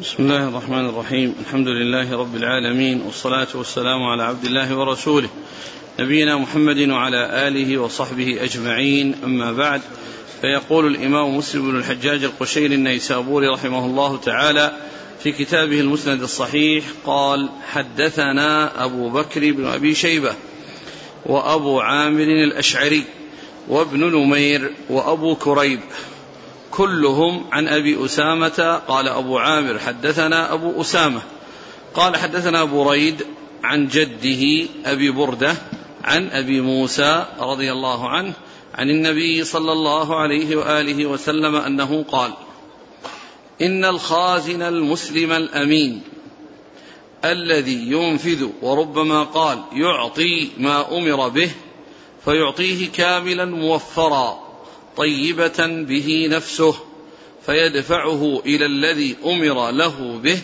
بسم الله الرحمن الرحيم. الحمد لله رب العالمين والصلاة والسلام على عبد الله ورسوله نبينا محمد وعلى آله وصحبه أجمعين. أما بعد فيقول الإمام مسلم بن الحجاج القشيري النيسابوري رحمه الله تعالى في كتابه المسند الصحيح قال حدثنا أبو بكر بن أبي شيبة وأبو عامر الأشعري وابن نمير وأبو كريب. كلهم عن أبي أسامة قال أبو عامر حدثنا أبو أسامة قال حدثنا بريد عن جده أبي بردة عن أبي موسى رضي الله عنه عن النبي صلى الله عليه وآله وسلم أنه قال إن الخازن المسلم الأمين الذي ينفذ وربما قال يعطي ما أمر به فيعطيه كاملا موفرا. طيبة به نفسه فيدفعه إلى الذي أمر له به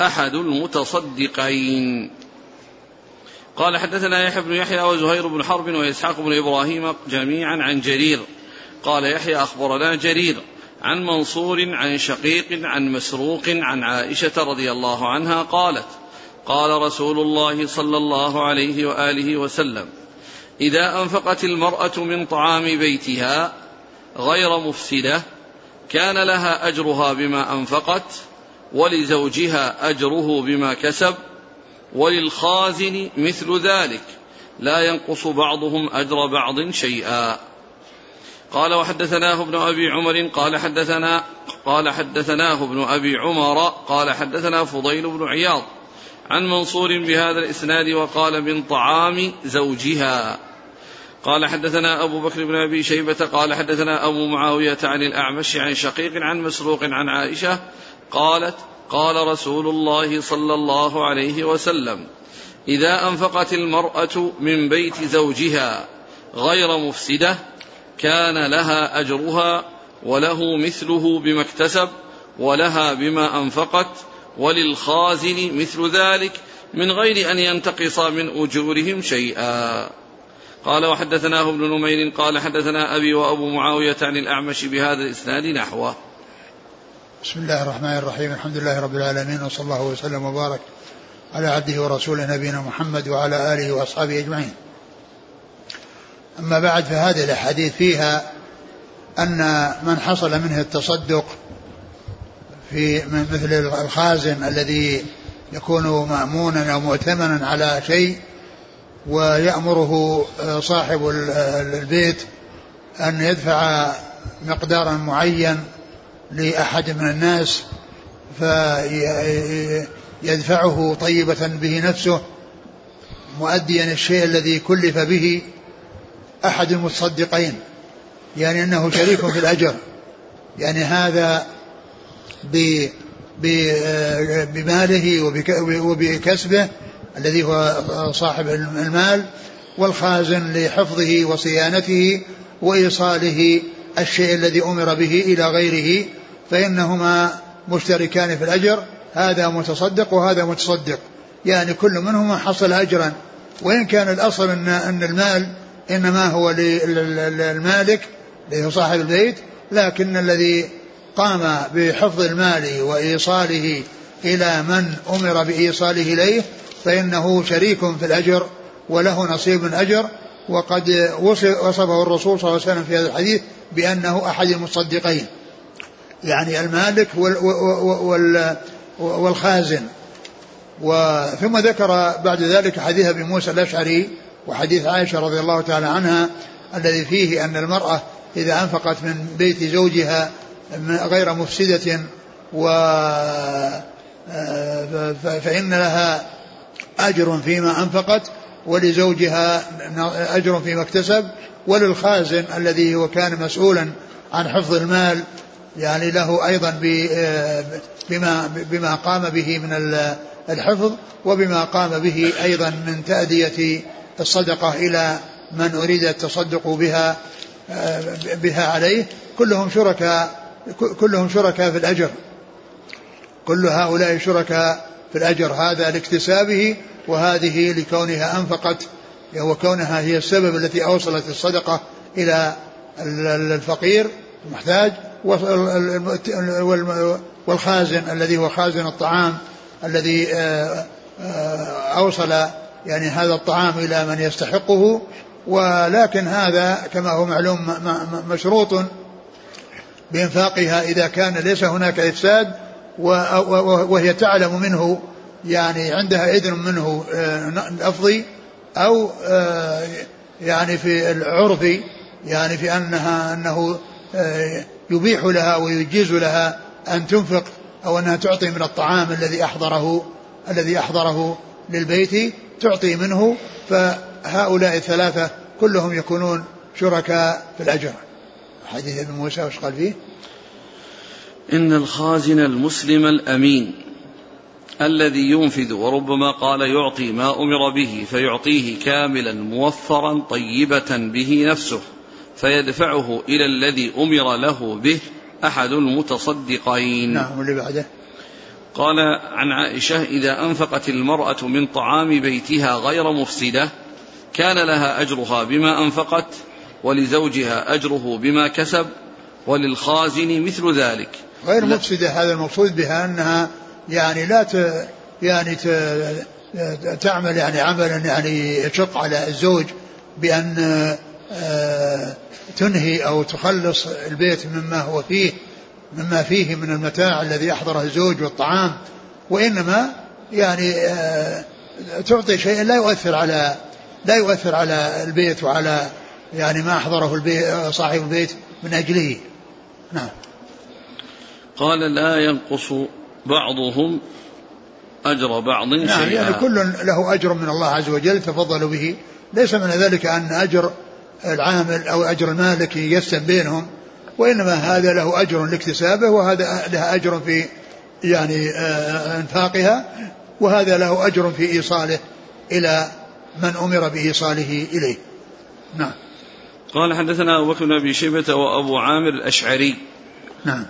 أحد المتصدقين. قال حدثنا يحيى بن يحيى وزهير بن حرب وإسحاق بن إبراهيم جميعا عن جرير. قال يحيى أخبرنا جرير عن منصور عن شقيق عن مسروق عن عائشة رضي الله عنها قالت قال رسول الله صلى الله عليه وآله وسلم إذا أنفقت المرأة من طعام بيتها غير مفسدة كان لها أجرها بما أنفقت ولزوجها أجره بما كسب وللخازن مثل ذلك. لا ينقص بعضهم أجر بعض شيئا. قال وحدثناه ابن أبي عمر قال حدثنا قال حدثناه ابن أبي عمر قال حدثنا فضيل بن عياض عن منصور بهذا الإسناد وقال من طعام زوجها. قال حدثنا أبو بكر بن أبي شيبة قال حدثنا أبو معاوية عن الأعمش عن شقيق عن مسروق عن عائشة قالت قال رسول الله صلى الله عليه وسلم إذا أنفقت المرأة من بيت زوجها غير مفسدة كان لها أجرها وله مثله بما اكتسب ولها بما أنفقت وللخازن مثل ذلك من غير أن ينتقص من أجورهم شيئا. قال وحدثناه ابن نمير قال حدثنا أبي وأبو معاوية عن الأعمش بهذا الإسناد نحوه. بسم الله الرحمن الرحيم. الحمد لله رب العالمين وصلى الله وسلم وبارك على عبده ورسوله نبينا محمد وعلى آله وأصحابه أجمعين. أما بعد فهذه الأحاديث فيها أن من حصل منه التصدق في مثل الخازن الذي يكون مأمونا أو مؤتمنا على شيء ويأمره آه، صاحب آه، البيت أن يدفع مقدارا معين لأحد من الناس فيدفعه طيبة به نفسه مؤديا الشيء الذي كلف به أحد المتصدقين يعني أنه شريك في الأجر. يعني هذا آه، بماله وبكسبه الذي هو صاحب المال والخازن لحفظه وصيانته وإيصاله الشيء الذي أمر به إلى غيره فإنهما مشتركان في الأجر. هذا متصدق وهذا متصدق. يعني كل منهما حصل أجرا. وإن كان الأصل أن, أن المال إنما هو للمالك اللي هو صاحب البيت لكن الذي قام بحفظ المال وإيصاله إلى من أمر بإيصاله إليه فإنه شريك في الأجر وله نصيب من أجر وقد وصفه الرسول صلى الله عليه وسلم في هذا الحديث بأنه أحد المصدقين. يعني المالك والخازن. ثم ذكر بعد ذلك حديث أبي موسى الأشعري وحديث عائشة رضي الله تعالى عنها الذي فيه أن المرأة إذا أنفقت من بيت زوجها غير مفسدة و فإن لها أجر فيما أنفقت ولزوجها أجر فيما اكتسب وللخازن الذي هو كان مسؤولا عن حفظ المال يعني له أيضا بما بما قام به من الحفظ وبما قام به أيضا من تأدية الصدقة إلى من أريد التصدق بها بها عليه. كلهم شركاء كلهم شركاء في الأجر. كل هؤلاء شركاء في الأجر هذا لاكتسابه وهذه لكونها أنفقت وكونها هي السبب التي أوصلت الصدقة إلى الفقير المحتاج والخازن الذي هو خازن الطعام الذي آه، آه، أوصل يعني هذا الطعام إلى من يستحقه ولكن هذا كما هو معلوم مشروط بإنفاقها إذا كان ليس هناك إفساد وهي تعلم منه يعني عندها إذن منه لفظي آه، أو يعني في العرف يعني في أنها أنه يبيح لها ويجيز لها أن تنفق أو أنها تعطي من الطعام الذي أحضره الذي أحضره للبيت تعطي منه فهؤلاء الثلاثة كلهم يكونون شركاء في الأجر. حديث ابن موسى وش قال فيه؟ إن الخازن المسلم الأمين الذي ينفذ وربما قال يعطي ما أمر به فيعطيه كاملا موفرا طيبة به نفسه فيدفعه إلى الذي أمر له به أحد المتصدقين. نعم واللي بعده؟ قال عن عائشة إذا أنفقت المرأة من طعام بيتها غير مفسدة كان لها أجرها بما أنفقت ولزوجها أجره بما كسب وللخازن مثل ذلك. غير مفسدة هذا المقصود بها أنها يعني لا ت يعني ت تعمل يعني عملا يعني يشق على الزوج بأن آه، تنهي أو تخلص البيت مما هو فيه مما فيه من المتاع الذي أحضره الزوج والطعام وإنما يعني آه، تعطي شيئا لا يؤثر على لا يؤثر على البيت وعلى يعني ما أحضره البيت صاحب البيت من أجله. نعم. قال لا ينقص بعضهم أجر بعض نعم شيئا. يعني كل له أجر من الله عز وجل تفضلوا به. ليس من ذلك أن أجر العامل أو أجر المالك يقسم بينهم وإنما هذا له أجر لاكتسابه وهذا له أجر في يعني آه، إنفاقها وهذا له أجر في إيصاله إلى من أمر بإيصاله إليه. نعم. قال حدثنا أبو بكر بن أبي شيبة وأبو عامر الأشعري. نعم.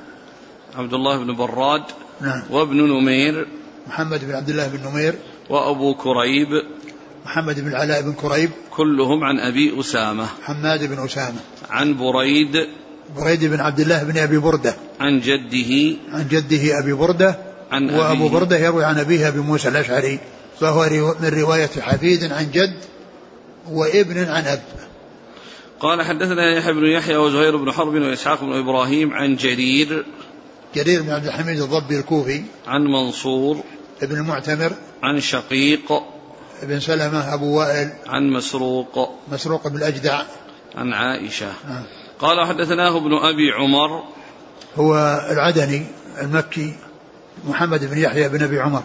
عبد الله بن براد نعم. وابن نمير محمد بن عبد الله بن نمير وأبو كريب محمد بن العلاء بن كريب كلهم عن أبي أسامة. حماد بن أسامة. عن بريد بريد بن عبد الله بن أبي بردة. عن جده. عن جده أبي بردة. عن وأبو أبيه. بردة يروي عن أبيه أبي موسى الأشعري. فهو من رواية حفيد عن جد وابن عن أب. قال حدثنا يحيى بن يحيى وزهير بن حرب وإسحاق بن إبراهيم عن جرير جرير بن عبد الحميد الضبي الكوفي عن منصور ابن المعتمر عن شقيق ابن سلمة أبو وائل عن مسروق مسروق بن الأجدع. عن عائشة. آه. قال حدثناه ابن أبي عمر. هو العدني المكي محمد بن يحيى بن أبي عمر.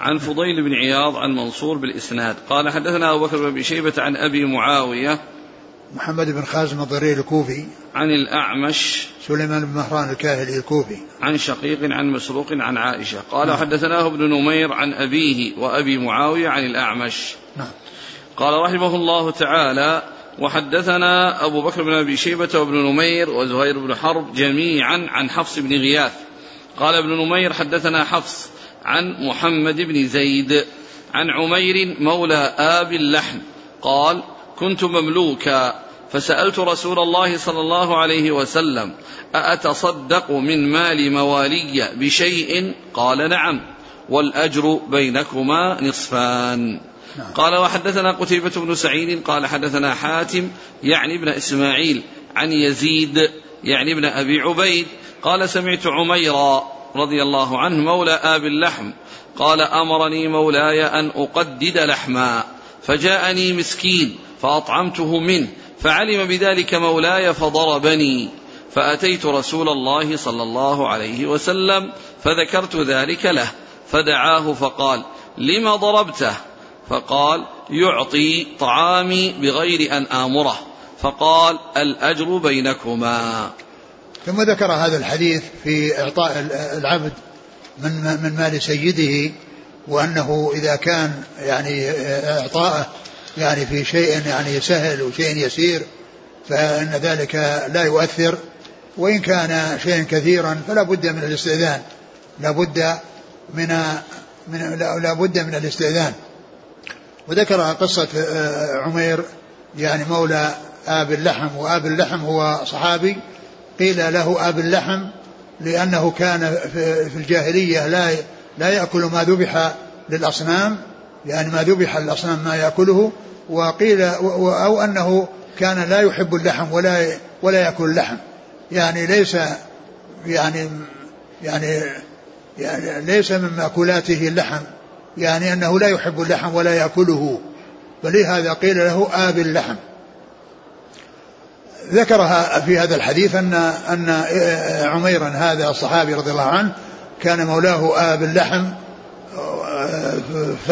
عن فضيل بن عياض عن منصور بالإسناد. قال حدثنا أبو بكر بن شيبة عن أبي معاوية. محمد بن خازم الضرير الكوفي عن الأعمش سليمان بن مهران الكاهلي الكوفي عن شقيق عن مسروق عن عائشة قال نعم. حدثناه ابن نمير عن أبيه وأبي معاوية عن الأعمش نعم. قال رحمه الله تعالى وحدثنا أبو بكر بن أبي شيبة وابن نمير وزهير بن حرب جميعا عن حفص بن غياث قال ابن نمير حدثنا حفص عن محمد بن زيد عن عمير مولى آب اللحم قال كنت مملوكا فسألت رسول الله صلى الله عليه وسلم أأتصدق من مال موالي بشيء؟ قال نعم والأجر بينكما نصفان. نعم. قال وحدثنا قتيبة بن سعيد قال حدثنا حاتم يعني ابن إسماعيل عن يزيد يعني ابن أبي عبيد. قال سمعت عميرا رضي الله عنه مولى آب اللحم قال أمرني مولاي أن أقدد لحما فجاءني مسكين فأطعمته منه فعلم بذلك مولاي فضربني فأتيت رسول الله صلى الله عليه وسلم فذكرت ذلك له فدعاه فقال لم ضربته؟ فقال يعطي طعامي بغير أن آمره. فقال الأجر بينكما. ثم ذكر هذا الحديث في إعطاء العبد من من مال سيده وأنه إذا كان يعني إعطاءه يعني في شيء يعني سهل وشيء يسير فإن ذلك لا يؤثر وإن كان شيئا كثيرا فلا بد من الاستئذان لا بد من من لا بد من الاستئذان. وذكر قصة آه، عمير يعني مولى آب اللحم وآب اللحم هو صحابي قيل له أب اللحم لأنه كان في الجاهلية لا لا يأكل ما ذبح للأصنام يعني ما ذبح للأصنام ما يأكله وقيل أو أنه كان لا يحب اللحم ولا ولا يأكل اللحم. يعني ليس يعني يعني يعني ليس من مأكولاته اللحم. يعني أنه لا يحب اللحم ولا يأكله. فلهذا قيل له آب اللحم. ذكرها في هذا الحديث أن أن عميرا هذا الصحابي رضي الله عنه كان مولاه آب اللحم ف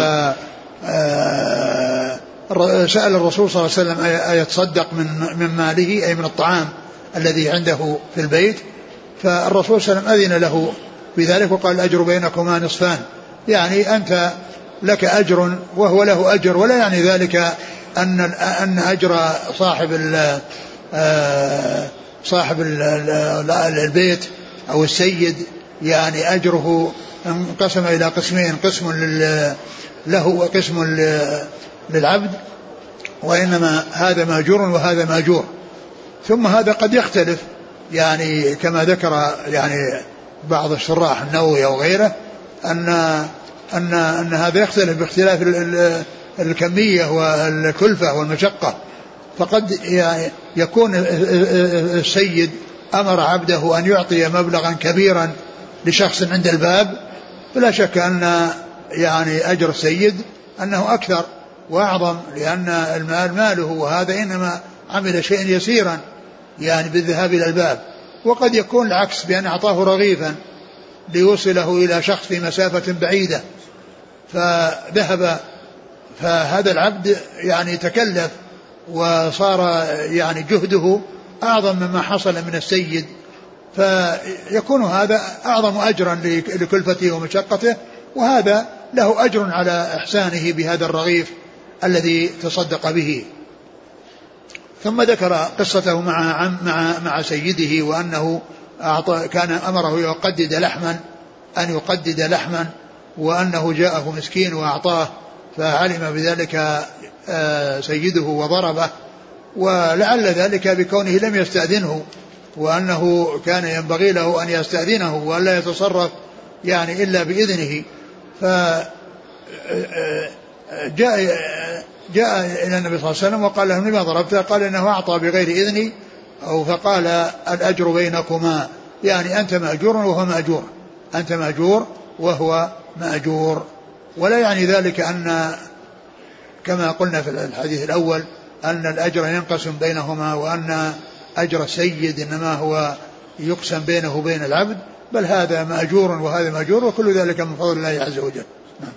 سأل الرسول صلى الله عليه وسلم أيتصدق من من ماله أي من الطعام الذي عنده في البيت؟ فالرسول صلى الله عليه وسلم أذن له بذلك وقال الأجر بينكما نصفان. يعني أنت لك أجر وهو له أجر ولا يعني ذلك أن أن أجر صاحب ال صاحب البيت أو السيد يعني أجره انقسم إلى قسمين قسم له وقسم للعبد وإنما هذا ماجور وهذا ماجور. ثم هذا قد يختلف يعني كما ذكر يعني بعض الشراح النووي أو غيره أن أن أن هذا يختلف باختلاف الكمية والكلفة والمشقة. فقد يكون السيد أمر عبده أن يعطي مبلغا كبيرا لشخص عند الباب فلا شك أن يعني أجر السيد أنه أكثر وأعظم لأن المال ماله وهذا إنما عمل شيئا يسيرا يعني بالذهاب إلى الباب. وقد يكون العكس بأن أعطاه رغيفا ليوصله إلى شخص في مسافة بعيدة. فذهب فهذا العبد يعني تكلف وصار يعني جهده أعظم مما حصل من السيد. فيكون هذا أعظم أجرا لكلفته ومشقته وهذا له أجر على إحسانه بهذا الرغيف الذي تصدق به. ثم ذكر قصته مع مع مع سيده وأنه أعطى كان أمره يقدد لحما أن يقدد لحما وأنه جاءه مسكين وأعطاه فعلم بذلك آه، سيده وضربه ولعل ذلك بكونه لم يستأذنه. وأنه كان ينبغي له أن يستأذنه وألا يتصرف يعني إلا بإذنه. ف جاء جاء إلى النبي صلى الله عليه وسلم وقال له لما ضربته قال إنه أعطى بغير إذني أو فقال الأجر بينكما. يعني أنت مأجور وهو مأجور. أنت مأجور وهو مأجور. ولا يعني ذلك أن كما قلنا في الحديث الأول أن الأجر ينقسم بينهما وأن أجر السيد إنما هو يقسم بينه وبين العبد بل هذا مأجور وهذا مأجور وكل ذلك من فضل الله عز وجل. نعم.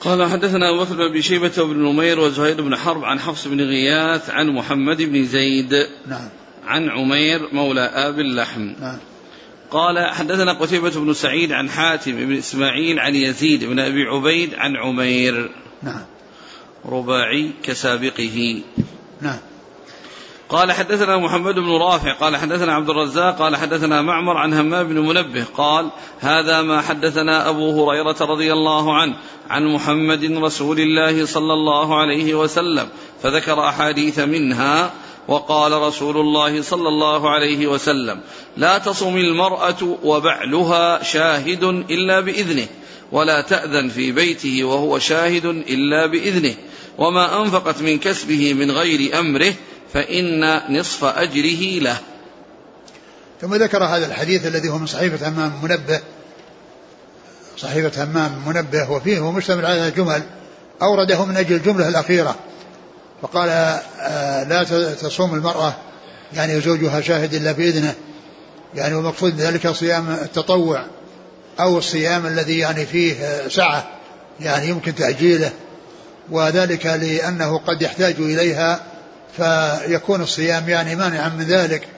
قال حدثنا أبو بكر بن شيبة بن نمير وزهير بن حرب عن حفص بن غياث عن محمد بن زيد نعم. عن عمير مولى آب اللحم. نعم. قال حدثنا قتيبة بن سعيد عن حاتم بن إسماعيل عن يزيد بن أبي عبيد عن عمير. نعم. رباعي كسابقه. نعم. قال حدثنا محمد بن رافع قال حدثنا عبد الرزاق قال حدثنا معمر عن همام بن منبه قال هذا ما حدثنا أبو هريرة رضي الله عنه عن محمد رسول الله صلى الله عليه وسلم فذكر أحاديث منها وقال رسول الله صلى الله عليه وسلم لا تصم المرأة وبعلها شاهد إلا بإذنه ولا تأذن في بيته وهو شاهد إلا بإذنه وما أنفقت من كسبه من غير أمره فإن نصف أجره له. ثم ذكر هذا الحديث الذي هو من صحيفة همام منبه. صحيفة همام منبه وفيه هو مشتمل على جمل. أورده من أجل الجملة الأخيرة. فقال آه، لا تصوم المرأة يعني زوجها شاهد إلا بإذنه. يعني ومقصود ذلك صيام التطوع أو الصيام الذي يعني فيه سعة يعني يمكن تأجيله. وذلك لأنه قد يحتاج إليها فيكون الصيام يعني مانعا من ذلك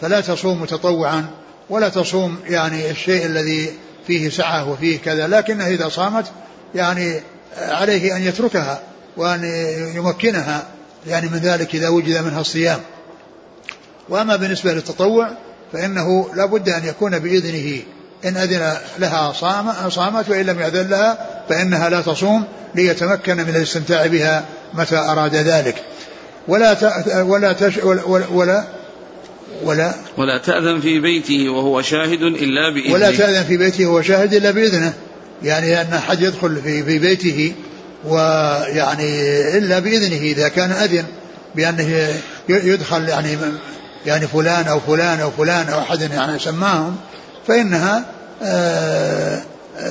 فلا تصوم تطوعا ولا تصوم يعني الشيء الذي فيه سعة وفيه كذا لكنها إذا صامت يعني عليه أن يتركها وأن يمكنها يعني من ذلك إذا وجد منها الصيام. وأما بالنسبة للتطوع فإنه لا بد أن يكون بإذنه. إن أذن لها صام صامت وإن لم يأذن لها فإنها لا تصوم ليتمكن من الاستمتاع بها متى أراد ذلك. ولا ولا تش ولا, ولا ولا ولا تأذن في بيته وهو شاهد إلا بإذنه. ولا تأذن في بيته وهو شاهد إلا بإذنه. يعني أن أحد يدخل في في بيته ويعني إلا بإذنه إذا كان أذن بأنه يدخل يعني يعني فلان أو فلان أو فلان أو أحد يعني سماهم فإنها آه،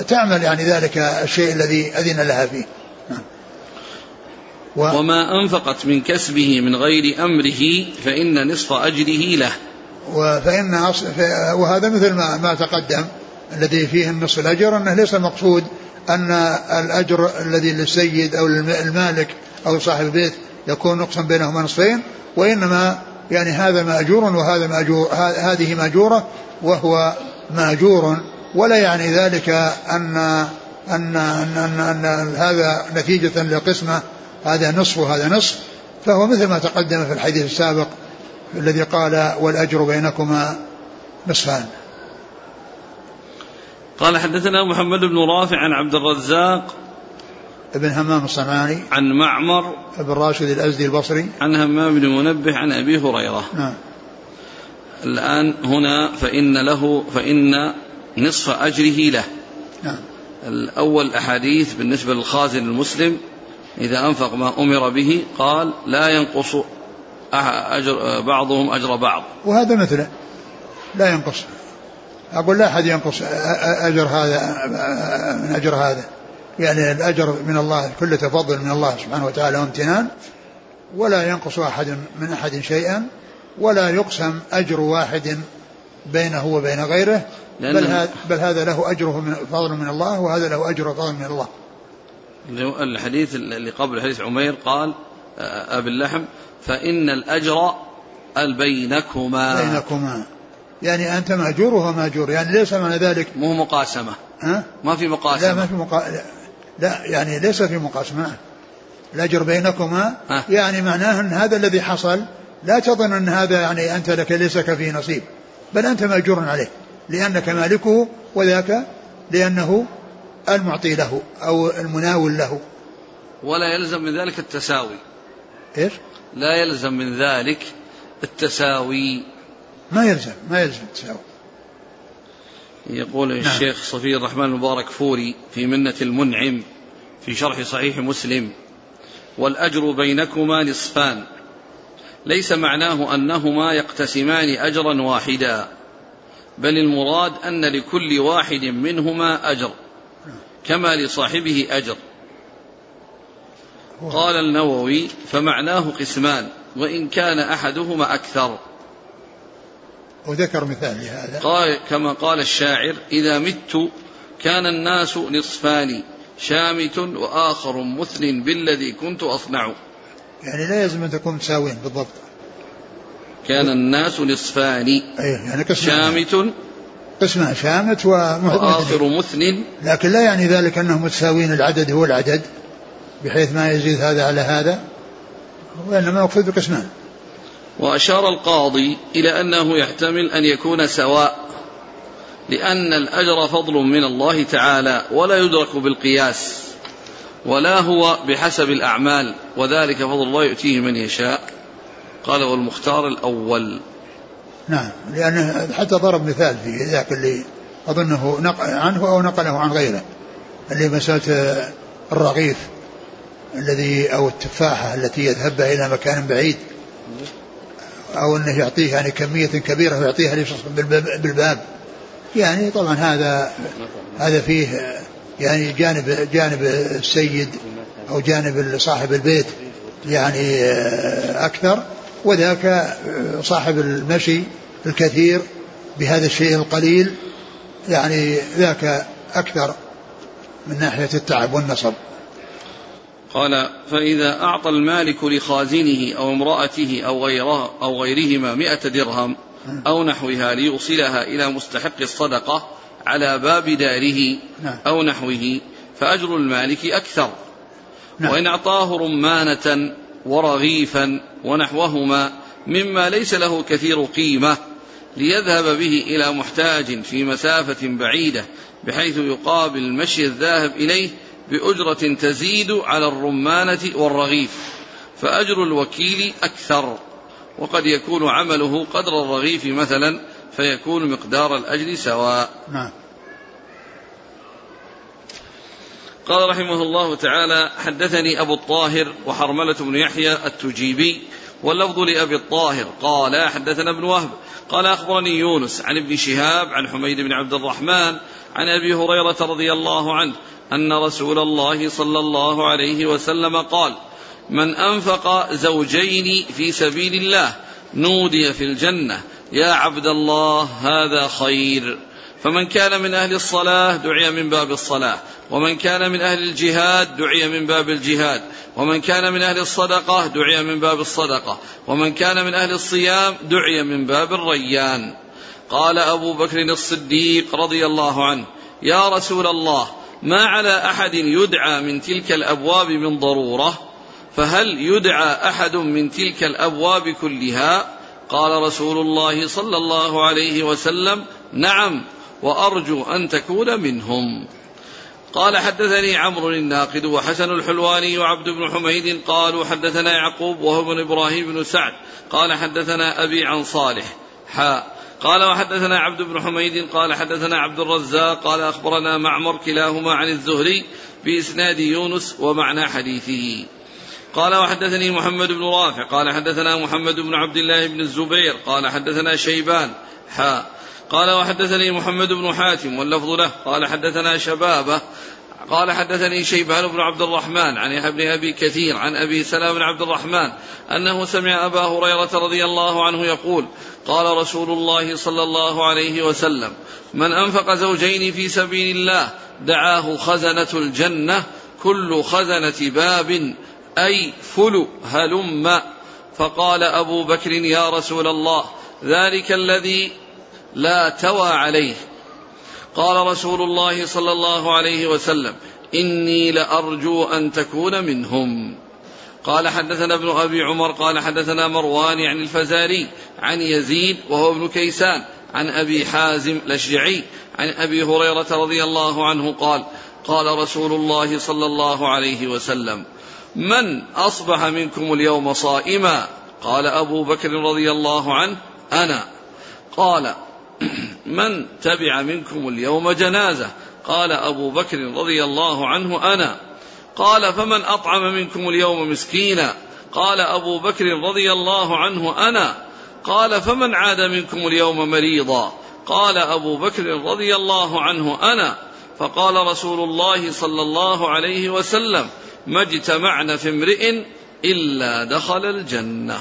تعمل يعني ذلك الشيء الذي أذن لها فيه. و وما أنفقت من كسبه من غير أمره فإن نصف أجره له. فإن وهذا مثل ما, ما تقدم الذي فيه النصف الأجر أنه ليس المقصود أن الأجر الذي للسيد أو المالك أو صاحب البيت يكون نقصا بينهما نصفين وإنما يعني هذا مأجور وهذا مأجور هذه مأجورة وهو مأجور. ولا يعني ذلك أن أن أن, أن, أن هذا نتيجة للقسمة هذا نصف وهذا نصف فهو مثل ما تقدم في الحديث السابق الذي قال والأجر بينكما نصفان. قال حدثنا محمد بن رافع عن عبد الرزاق ابن همام الصنعاني عن معمر ابن راشد الأزدي البصري عن همام بن منبه عن أبي هريرة. نعم. الآن هنا فإن له فإن نصف أجره له. نعم. الأول أحاديث بالنسبة للخازن المسلم إذا أنفق ما أمر به قال لا ينقص أجر بعضهم أجر بعض. وهذا مثله. لا ينقص. أقول لا أحد ينقص أجر هذا من أجر هذا. يعني الأجر من الله كل تفضل من الله سبحانه وتعالى وامتنان. ولا ينقص أحد من أحد شيئا ولا يقسم أجر واحد بينه وبين غيره. بل, هذا بل هذا له أجره من فضل من الله وهذا له أجر فضل من الله. الحديث اللي قبل حديث عمير قال آه، أبي اللحم فإن الأجر البينكما. بينكما. يعني أنت مأجور وهو مأجور يعني ليس معنى ذلك. مو مقاسمة. ها؟ ما في مقاسمة. لا ما في مقا... لا يعني ليس في مقاسمة. الأجر بينكما ها؟ يعني معناه أن هذا الذي حصل لا تظن أن هذا يعني أنت لك ليس لك فيه نصيب بل أنت مأجور عليه لأنك مالكه وذاك لأنه المعطي له أو المناول له. ولا يلزم من ذلك التساوي. إيش؟ لا يلزم من ذلك التساوي. ما يلزم ما يلزم التساوي. يقول نعم. الشيخ صفي الرحمن المبارك فوري في منة المنعم في شرح صحيح مسلم. والأجر بينكما نصفان. ليس معناه أنهما يقتسمان أجرا واحدا بل المراد أن لكل واحد منهما أجر. كما لصاحبه أجر. قال النووي فمعناه قسمان وإن كان أحدهما أكثر. وذكر مثال لهذا. قال كما قال الشاعر إذا مت كان الناس نصفان شامت وآخر مثل بالذي كنت أصنع. يعني لا يلزم أن تكون متساويين بالضبط. كان الناس نصفان أيه يعني شامت قسمان شامت وآخر مثن لكن لا يعني ذلك أنهم متساوين العدد هو العدد بحيث ما يزيد هذا على هذا وإنما يقصد بقسمان. وأشار القاضي إلى أنه يحتمل أن يكون سواء لأن الأجر فضل من الله تعالى ولا يدرك بالقياس ولا هو بحسب الأعمال وذلك فضل الله يؤتيه من يشاء. قال والمختار الأول. نعم لأنه حتى ضرب مثال في ذاك اللي أظنه نقل عنه أو نقله عن غيره اللي مسألة الرغيف الذي أو التفاحة التي يذهب إلى مكان بعيد أو أنه يعطيه يعني كمية كبيرة ويعطيها لشخص بالباب. يعني طبعا هذا هذا فيه يعني جانب جانب السيد أو جانب صاحب البيت يعني أكثر. وذاك صاحب المشي الكثير بهذا الشيء القليل يعني ذاك أكثر من ناحية التعب والنصب قال فإذا أعطى المالك لخازنه أو امرأته أو غيرها أو غيرهما مئة درهم أو نحوها ليوصلها إلى مستحق الصدقة على باب داره نعم. أو نحوه فأجر المالك أكثر نعم. وإن أعطاه رمانة ورغيفا ونحوهما مما ليس له كثير قيمة ليذهب به إلى محتاج في مسافة بعيدة بحيث يقابل مشي الذاهب إليه بأجرة تزيد على الرمانة والرغيف فأجر الوكيل أكثر. وقد يكون عمله قدر الرغيف مثلا فيكون مقدار الأجر سواء. نعم. قال رحمه الله تعالى حدثني أبو الطاهر وحرملة بن يحيى التجيبي واللفظ لأبي الطاهر. قال حدثنا ابن وهب. قال أخبرني يونس عن ابن شهاب عن حميد بن عبد الرحمن عن أبي هريرة رضي الله عنه أن رسول الله صلى الله عليه وسلم قال من أنفق زوجين في سبيل الله نودي في الجنة. يا عبد الله هذا خير. فمن كان من أهل الصلاة دعي من باب الصلاة. ومن كان من أهل الجهاد دعي من باب الجهاد. ومن كان من أهل الصدقة دعي من باب الصدقة. ومن كان من أهل الصيام دعي من باب الريان. قال أبو بكر الصديق رضي الله عنه يا رسول الله ما على أحد يدعى من تلك الأبواب من ضرورة؟ فهل يدعى أحد من تلك الأبواب كلها؟ قال رسول الله صلى الله عليه وسلم نعم وأرجو أن تكون منهم. قال حدثني عمرو الناقد وحسن الحلواني وعبد بن حميد قالوا حدثنا يعقوب وهو بن إبراهيم بن سعد. قال حدثنا أبي عن صالح. حاء قال وحدثنا عبد بن حميد قال حدثنا عبد الرزاق قال أخبرنا معمر كلاهما عن الزهري بإسناد يونس ومعنى حديثه. قال وحدثني محمد بن رافع. قال حدثنا محمد بن عبد الله بن الزبير. قال حدثنا شيبان. حاء قال وحدثني محمد بن حاتم واللفظ له. قال حدثنا شبابة. قال حدثني شيبان بن عبد الرحمن عن يحيى بن أبي كثير عن أبي سلام بن عبد الرحمن أنه سمع أبا هريرة رضي الله عنه يقول قال رسول الله صلى الله عليه وسلم من أنفق زوجين في سبيل الله دعاه خزنة الجنة كل خزنة باب أي فل هلم. فقال أبو بكر يا رسول الله ذلك الذي لا توى عليه. قال رسول الله صلى الله عليه وسلم إني لأرجو أن تكون منهم. قال حدثنا ابن أبي عمر قال حدثنا مروان عن الفزاري عن يزيد وهو ابن كيسان عن أبي حازم الأشجعي عن أبي هريرة رضي الله عنه قال قال رسول الله صلى الله عليه وسلم من أصبح منكم اليوم صائما؟ قال أبو بكر رضي الله عنه أنا. قال من تبع منكم اليوم جنازة؟ قال أبو بكر رضي الله عنه أنا. قال فمن أطعم منكم اليوم مسكينا؟ قال أبو بكر رضي الله عنه أنا. قال فمن عاد منكم اليوم مريضا؟ قال أبو بكر رضي الله عنه أنا. فقال رسول الله صلى الله عليه وسلم ما اجتمعن في امرئ إلا دخل الجنة.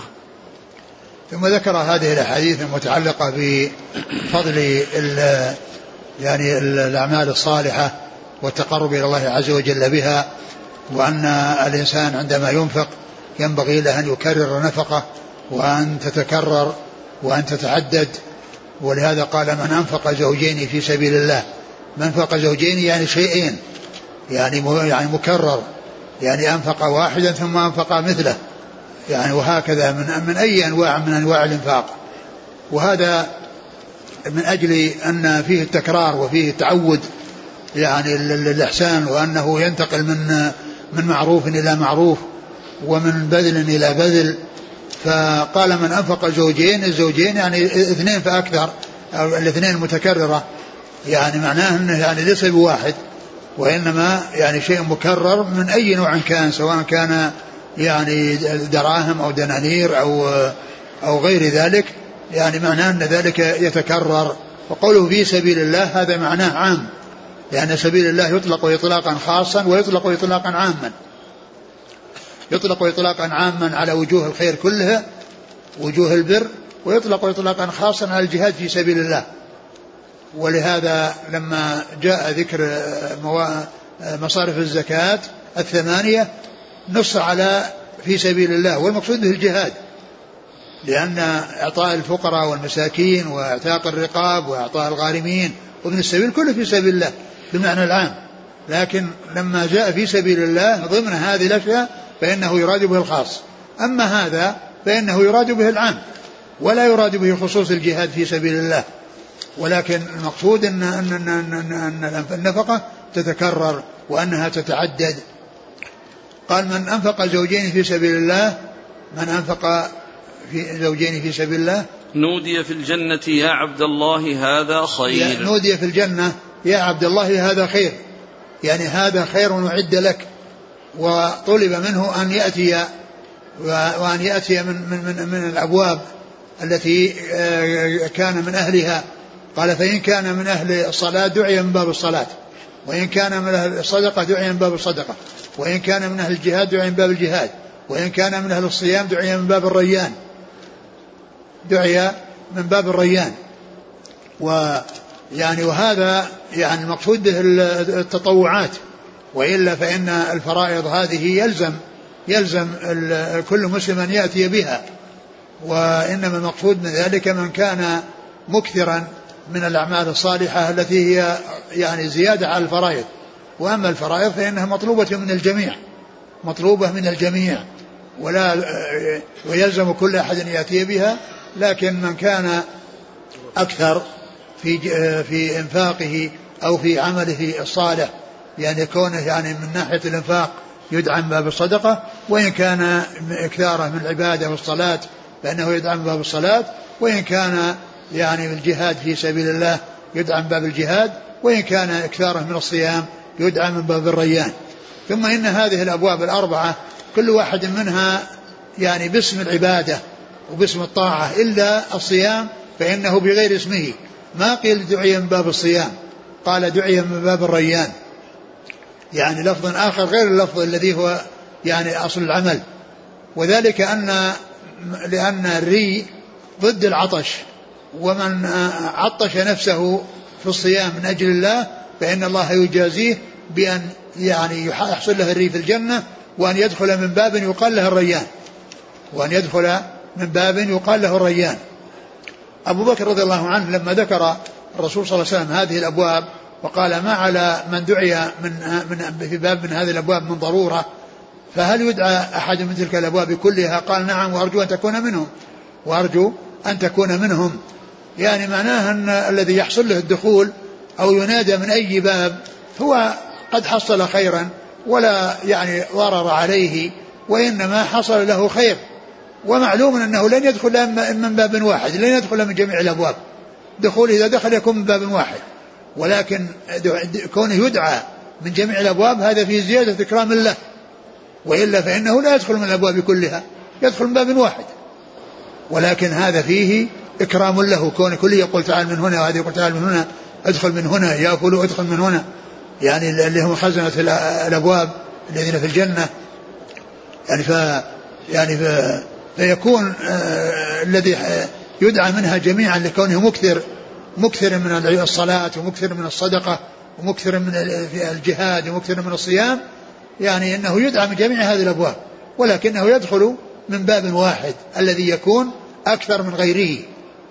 ثم ذكر هذه الأحاديث المتعلقة بفضل يعني الأعمال الصالحة والتقرب إلى الله عز وجل بها وأن الإنسان عندما ينفق ينبغي له أن يكرر نفقه وأن تتكرر وأن تتعدد. ولهذا قال من أنفق زوجين في سبيل الله. من أنفق زوجين يعني شيئين يعني يعني مكرر يعني أنفق واحدا ثم أنفق مثله. يعني وهكذا من من أي أنواع من أنواع الإنفاق. وهذا من أجل أن فيه التكرار وفيه التعود يعني الإحسان وأنه ينتقل من من معروف إلى معروف ومن بذل إلى بذل. فقال من أنفق زوجين الزوجين يعني اثنين فأكثر أو الاثنين المتكرره يعني معناه إنه يعني ليس بواحد وإنما يعني شيء مكرر من أي نوع كان سواء كان يعني دراهم أو دنانير أو أو غير ذلك يعني معناه أن ذلك يتكرر. وقوله في سبيل الله هذا معناه عام لأن سبيل الله يطلق إطلاقا خاصا ويطلق إطلاقا عاما. يطلق إطلاقا عاما على وجوه الخير كلها وجوه البر ويطلق إطلاقا خاصا على الجهاد في سبيل الله. ولهذا لما جاء ذكر مصارف الزكاة الثمانية نص على في سبيل الله والمقصود به الجهاد. لأن إعطاء الفقراء والمساكين وإعتاق الرقاب وإعطاء الغارمين وابن السبيل كله في سبيل الله بالمعنى العام. لكن لما جاء في سبيل الله ضمن هذه الأشياء فإنه يراد به الخاص. أما هذا فإنه يراد به العام ولا يراد به خصوص الجهاد في سبيل الله. ولكن المقصود أن, أن, أن, أن, أن النفقة تتكرر وأنها تتعدد قال من أنفق زوجين في سبيل الله من أنفق في زوجين في سبيل الله نودي في الجنة يا عبد الله هذا خير. نودي في الجنة يا عبد الله هذا خير. يعني هذا خير أعد لك. وطلب منه أن يأتي وأن يأتي من, من, من, من الأبواب التي آه، كان من أهلها. قال فإن كان من أهل الصلاة دعي من باب الصلاة. وإن كان من أهل الصدقة دعي من باب الصدقة. وإن كان من أهل الجهاد دعي من باب الجهاد. وإن كان من أهل الصيام دعي من باب الريان. دعي من باب الريان. ويعني وهذا يعني المقصود به التطوعات. وإلا فإن الفرائض هذه يلزم يلزم كل مسلم أن يأتي بها. وإنما المقصود من ذلك من كان مكثرا من الأعمال الصالحة التي هي يعني زيادة على الفرائض. وأما الفرائض فإنها مطلوبة من الجميع مطلوبة من الجميع ولا ويلزم كل أحد أن يأتي بها لكن من كان أكثر في في إنفاقه أو في عمله الصالح يعني كونه يعني من ناحية الإنفاق يدعم باب الصدقة وإن كان إكثاره من العبادة والصلاة فإنه يدعم باب الصلاة وإن كان يعني الجهاد في سبيل الله يدعم باب الجهاد وإن كان إكثاره من الصيام يدعم من باب الريان. ثم إن هذه الأبواب الأربعة كل واحد منها يعني باسم العبادة وباسم الطاعة إلا الصيام فإنه بغير اسمه. ما قيل دعي من باب الصيام قال دعي من باب الريان. يعني لفظ آخر غير اللفظ الذي هو يعني أصل العمل. وذلك أن لأن الري ضد العطش. ومن عطش نفسه في الصيام من أجل الله فإن الله يجازيه بأن يعني يحصل له الري في الجنة وأن يدخل من باب يقال له الريان. وأن يدخل من باب يقال له الريان. أبو بكر رضي الله عنه لما ذكر الرسول صلى الله عليه وسلم هذه الأبواب وقال ما على من دعي من, من في باب من هذه الأبواب من ضرورة فهل يدعى أحد من تلك الأبواب كلها؟ قال نعم وأرجو أن تكون منهم. وأرجو أن تكون منهم. يعني معناه أن الذي يحصل له الدخول أو ينادى من أي باب هو قد حصل خيرا ولا يعني ضرر عليه وإنما حصل له خير. ومعلوم أنه لن يدخل من باب واحد لن يدخل من جميع الأبواب. دخول إذا دخل يكون من باب واحد. ولكن كونه يدعى من جميع الأبواب هذا فيه زيادة إكرام له وإلا فإنه لا يدخل من الأبواب كلها يدخل من باب واحد. ولكن هذا فيه إكرام له كون كل يقول تعال من هنا وهذا يقول تعال من هنا أدخل من هنا فلو أدخل من هنا. يعني اللي هم خزنة الأبواب الذين في الجنة. يعني ف يعني ف فيكون آه الذي يدعى منها جميعا لكونه مكثر مكثر من الصلاة ومكثر من الصدقة ومكثر من الجهاد ومكثر من الصيام. يعني إنه يدعى من جميع هذه الأبواب ولكنه يدخل من باب واحد الذي يكون أكثر من غيره.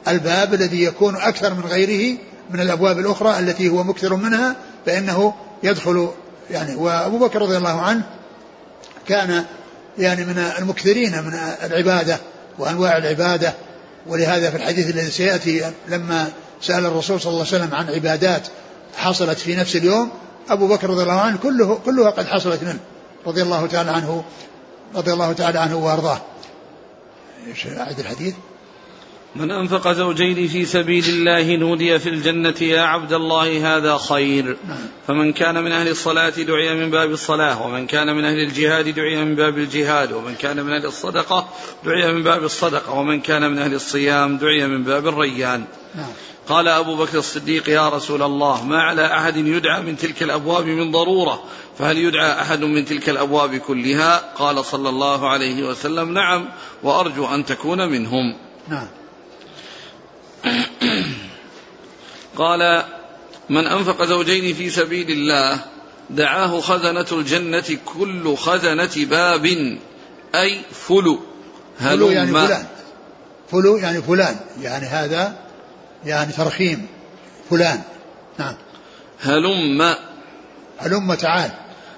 الباب الذي يكون أكثر من غيره من الأبواب الأخرى التي هو مكثر منها فإنه يدخل يعني وأبو بكر رضي الله عنه كان يعني من المكثرين من العبادة وأنواع العبادة ولهذا في الحديث الذي سيأتي لما سأل الرسول صلى الله عليه وسلم عن عبادات حصلت في نفس اليوم أبو بكر رضي الله عنه كله كلها قد حصلت منه رضي الله تعالى عنه رضي الله تعالى عنه وأرضاه. إيش أعد الحديث؟ من أنفق زوجين في سبيل الله نودي في الجنة يا عبد الله هذا خير. فمن كان من أهل الصلاة دعي من باب الصلاة ومن كان من أهل الجهاد دعي من باب الجهاد ومن كان من أهل الصدقة دعي من باب الصدقة ومن كان من أهل الصيام دعي من باب الريان. نعم. قال أبو بكر الصديق يا رسول الله ما على أحد يدعى من تلك الأبواب من ضرورة؟ فهل يدعى أحد من تلك الأبواب كلها؟ قال صلى الله عليه وسلم نعم وأرجو أن تكون منهم. نعم. قال من أنفق زوجين في سبيل الله دعاه خزنة الجنة كل خزنة باب أي فلو. فلو يعني فلان. فلو يعني فلان. يعني هذا يعني ترخيم. فلان. نعم. هلم. هلم تعال.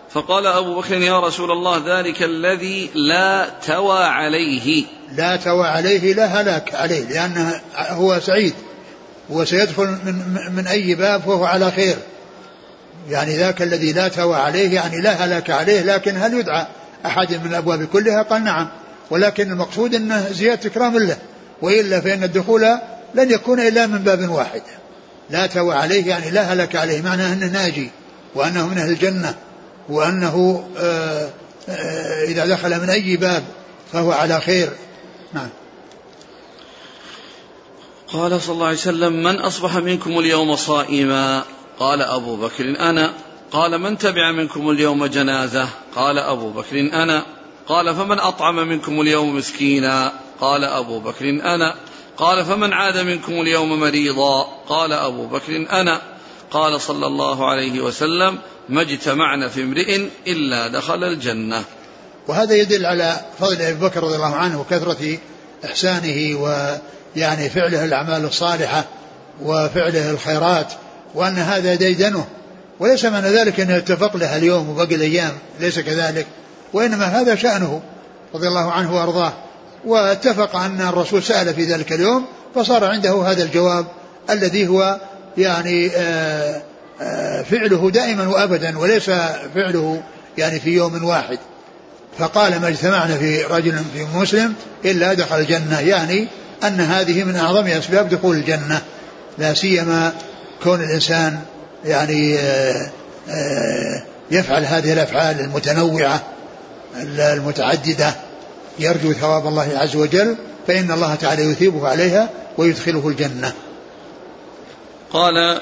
فقال أبو بكر يا رسول الله ذلك الذي لا توى عليه. لا توى عليه لا هلاك عليه لأنه هو سعيد. وسيدخل من, من أي باب وهو على خير. يعني ذاك الذي لا توى عليه يعني لا هلاك عليه لكن هل يدعى أحد من الأبواب كلها؟ قال نعم. ولكن المقصود أنه زيادة إكرام له وإلا فإن الدخول لن يكون إلا من باب واحد. لا توى عليه يعني لا هلك عليه معناه أنه ناجي وأنه من أهل الجنة وأنه آآ آآ إذا دخل من أي باب فهو على خير. نعم. قال صلى الله عليه وسلم من أصبح منكم اليوم صائما؟ قال أبو بكر أنا. قال من تبع منكم اليوم جنازة؟ قال أبو بكر أنا. قال فمن أطعم منكم اليوم مسكينا؟ قال أبو بكر أنا. قال فمن عاد منكم اليوم مريضا؟ قال أبو بكر أنا. قال صلى الله عليه وسلم ما اجتمعنا في امرئ إلا دخل الجنة. وهذا يدل على فضل أبي بكر رضي الله عنه وكثرة إحسانه ويعني فعله الأعمال الصالحة وفعله الخيرات وأن هذا ديدنه. وليس معنى ذلك أنه اتفق لها اليوم وبقي الأيام ليس كذلك. وإنما هذا شأنه رضي الله عنه وأرضاه. واتفق أن الرسول سأل في ذلك اليوم فصار عنده هذا الجواب الذي هو يعني آه، آه، فعله دائما وأبدا وليس فعله يعني في يوم واحد. فقال ما اجتمعنا في رجل في مسلم إلا دخل الجنة يعني أن هذه من أعظم أسباب دخول الجنة لا سيما كون الإنسان يعني آه، يفعل هذه الأفعال المتنوعة المتعددة يرجو ثواب الله عز وجل فإن الله تعالى يثيبه عليها ويدخله الجنة. قال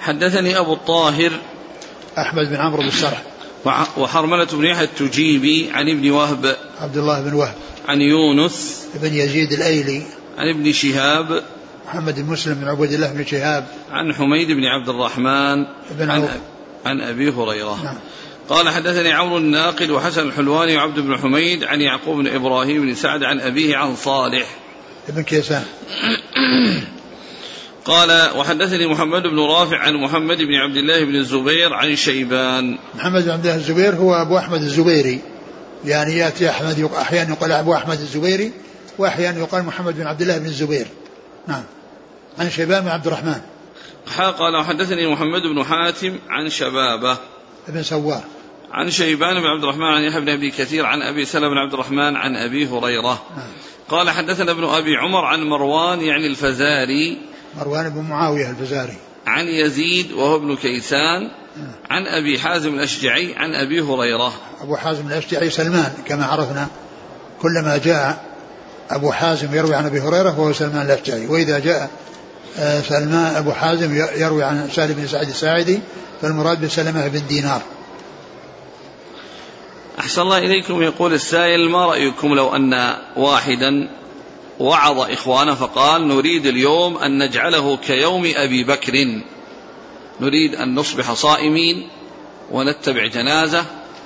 حدثني أبو الطاهر أحمد بن عمرو بن السرح وحرملة بن يحيى التجيبي عن ابن وهب. عبد الله بن وهب. عن يونس بن يزيد الأيلي عن ابن شهاب محمد بن مسلم بن عبد الله بن شهاب عن حميد بن عبد الرحمن بن عن, عن أبي هريرة. نعم. قال حدثني عمرو الناقد وحسن الحلواني وعبد بن حميد عن يعقوب بن إبراهيم بن سعد عن أبيه عن صالح. ابن كيسان. قال وحدثني محمد بن رافع عن محمد بن عبد الله بن الزبير عن شيبان. محمد بن عبد الله الزبير هو أبو أحمد الزبيري. يعني يأتي أحمد أحيانا يقال أبو أحمد الزبيري وأحيانا يقال محمد بن عبد الله بن الزبير. نعم. عن شيبان بن عبد الرحمن. قال وحدثني محمد بن حاتم عن شبابة. ابن سوار. عن شيبان بن عبد الرحمن عن يحيى بن أبي كثير عن أبي سلمة بن عبد الرحمن عن أبي هريرة. نعم. قال حدثنا ابن أبي عمر عن مروان يعني الفزاري. مروان بن معاوية الفزاري. عن يزيد وهو ابن كيسان. عن أبي حازم الأشجعي عن أبي هريرة أبو حازم الأشجعي سلمان كما عرفنا كلما جاء أبو حازم يروي عن أبي هريرة فهو سلمان الأشجعي وإذا جاء آه، سلمان أبو حازم يروي عن سالم بن سعد الساعدي فالمراد بسلمة بن دينار أحسن الله إليكم يقول السائل ما رأيكم لو أن واحدا وعظ إخوانه فقال نريد اليوم أن نجعله كيوم أبي بكر. نريد أن نصبح صائمين ونتبع جنازة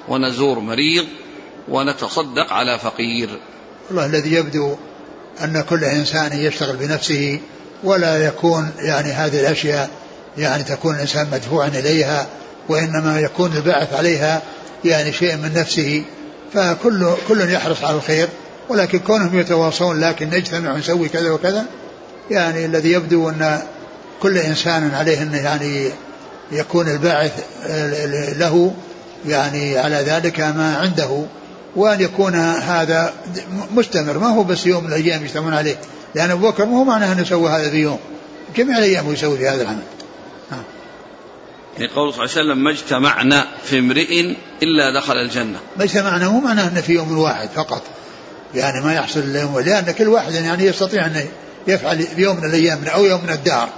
ونزور مريض ونتصدق على فقير. والله الذي يبدو أن كل إنسان يشتغل بنفسه ولا يكون يعني هذه الأشياء يعني تكون الإنسان مدفوعا إليها وإنما يكون الباعث عليها يعني شيء من نفسه. فكل كل يحرص على الخير. ولكن كونهم يتواصون لكن نجتمع ونسوي كذا وكذا يعني الذي يبدو أن كل إنسان عليه انه يعني يكون الباعث له يعني على ذلك ما عنده وأن يكون هذا مستمر. ما هو بس يوم من الأيام يجتمعون عليه لأن أبو بكر مو معناه أنه يسوي هذا في يوم جميع الأيام يسوي في هذا العمل. يعني قول صلى الله عليه وسلم ما اجتمعنا في امرئ إلا دخل الجنة. ما اجتمعنا مو معناه أنه في يوم واحد فقط. يعني ما يحصل اليوم لأن كل واحد يعني يستطيع أن يفعل يوم من الأيام أو يوم من الدهر.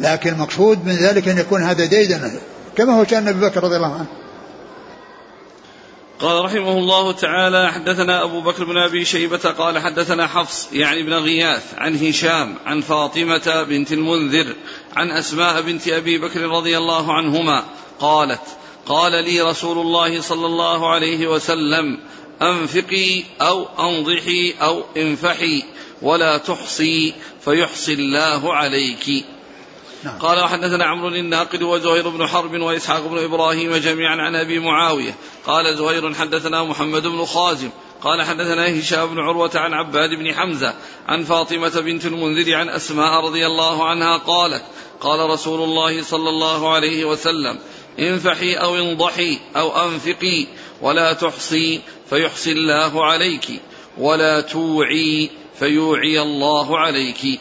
لكن المقصود من ذلك أن يكون هذا ديدنا كما هو كان أبي بكر رضي الله عنه. قال رحمه الله تعالى حدثنا أبو بكر بن أبي شيبة قال حدثنا حفص يعني بن غياث عن هشام عن فاطمة بنت المنذر عن أسماء بنت أبي بكر رضي الله عنهما قالت قال لي رسول الله صلى الله عليه وسلم أنفقي أو أنضحي أو انفحي ولا تحصي فيحصي الله عليك. نعم. قال وحدثنا عمرو الناقد وزهير بن حرب وإسحاق بن إبراهيم جميعا عن أبي معاوية. قال زهير حدثنا محمد بن خازم. قال حدثنا هشام بن عروة عن عباد بن حمزة عن فاطمة بنت المنذر عن أسماء رضي الله عنها قالت قال رسول الله صلى الله عليه وسلم انفحي أو انضحي أو أنفقي ولا تحصي فيحصي الله عليك ولا توعي فيوعي الله عليك.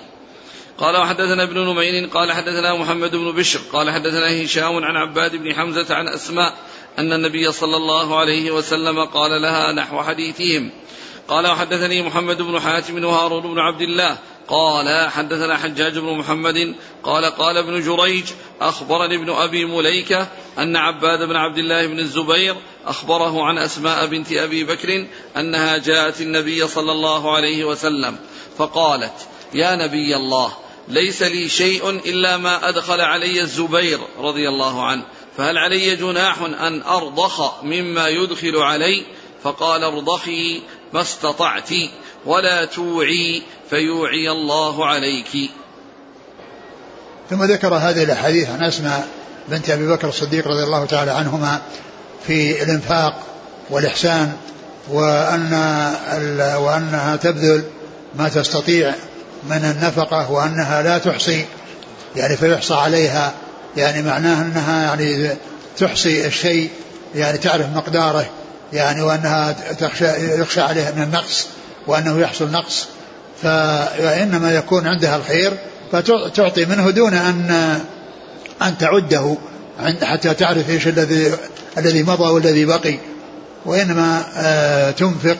قال وحدثنا ابن نمير قال حدثنا محمد بن بشر قال حدثنا هشام عن عباد بن حمزة عن أسماء أن النبي صلى الله عليه وسلم قال لها نحو حديثهم. قال وحدثني محمد بن حاتم وهارون بن عبد الله قال حدثنا حجاج بن محمد قال قال ابن جريج أخبرني ابن أبي مليكة أن عباد بن عبد الله بن الزبير أخبره عن أسماء بنت أبي بكر أنها جاءت النبي صلى الله عليه وسلم فقالت يا نبي الله ليس لي شيء إلا ما أدخل علي الزبير رضي الله عنه فهل علي جناح أن أرضخ مما يدخل علي? فقال ارضخي ما استطعت ولا توعي فيوعي الله عليك. ثم ذكر هذه الأحاديث عن أسماء بنت أبي بكر الصديق رضي الله تعالى عنهما في الإنفاق والإحسان وأن وأنها تبذل ما تستطيع من النفقة وأنها لا تحصي يعني فيحصى عليها يعني معناه أنها يعني تحصي الشيء يعني تعرف مقداره يعني وأنها تخشى يخشى عليها من النقص وأنه يحصل نقص. فإنما يكون عندها الخير فتعطي منه دون أن أن تعده حتى تعرف إيش الذي الذي مضى والذي بقي. وإنما آه، تنفق.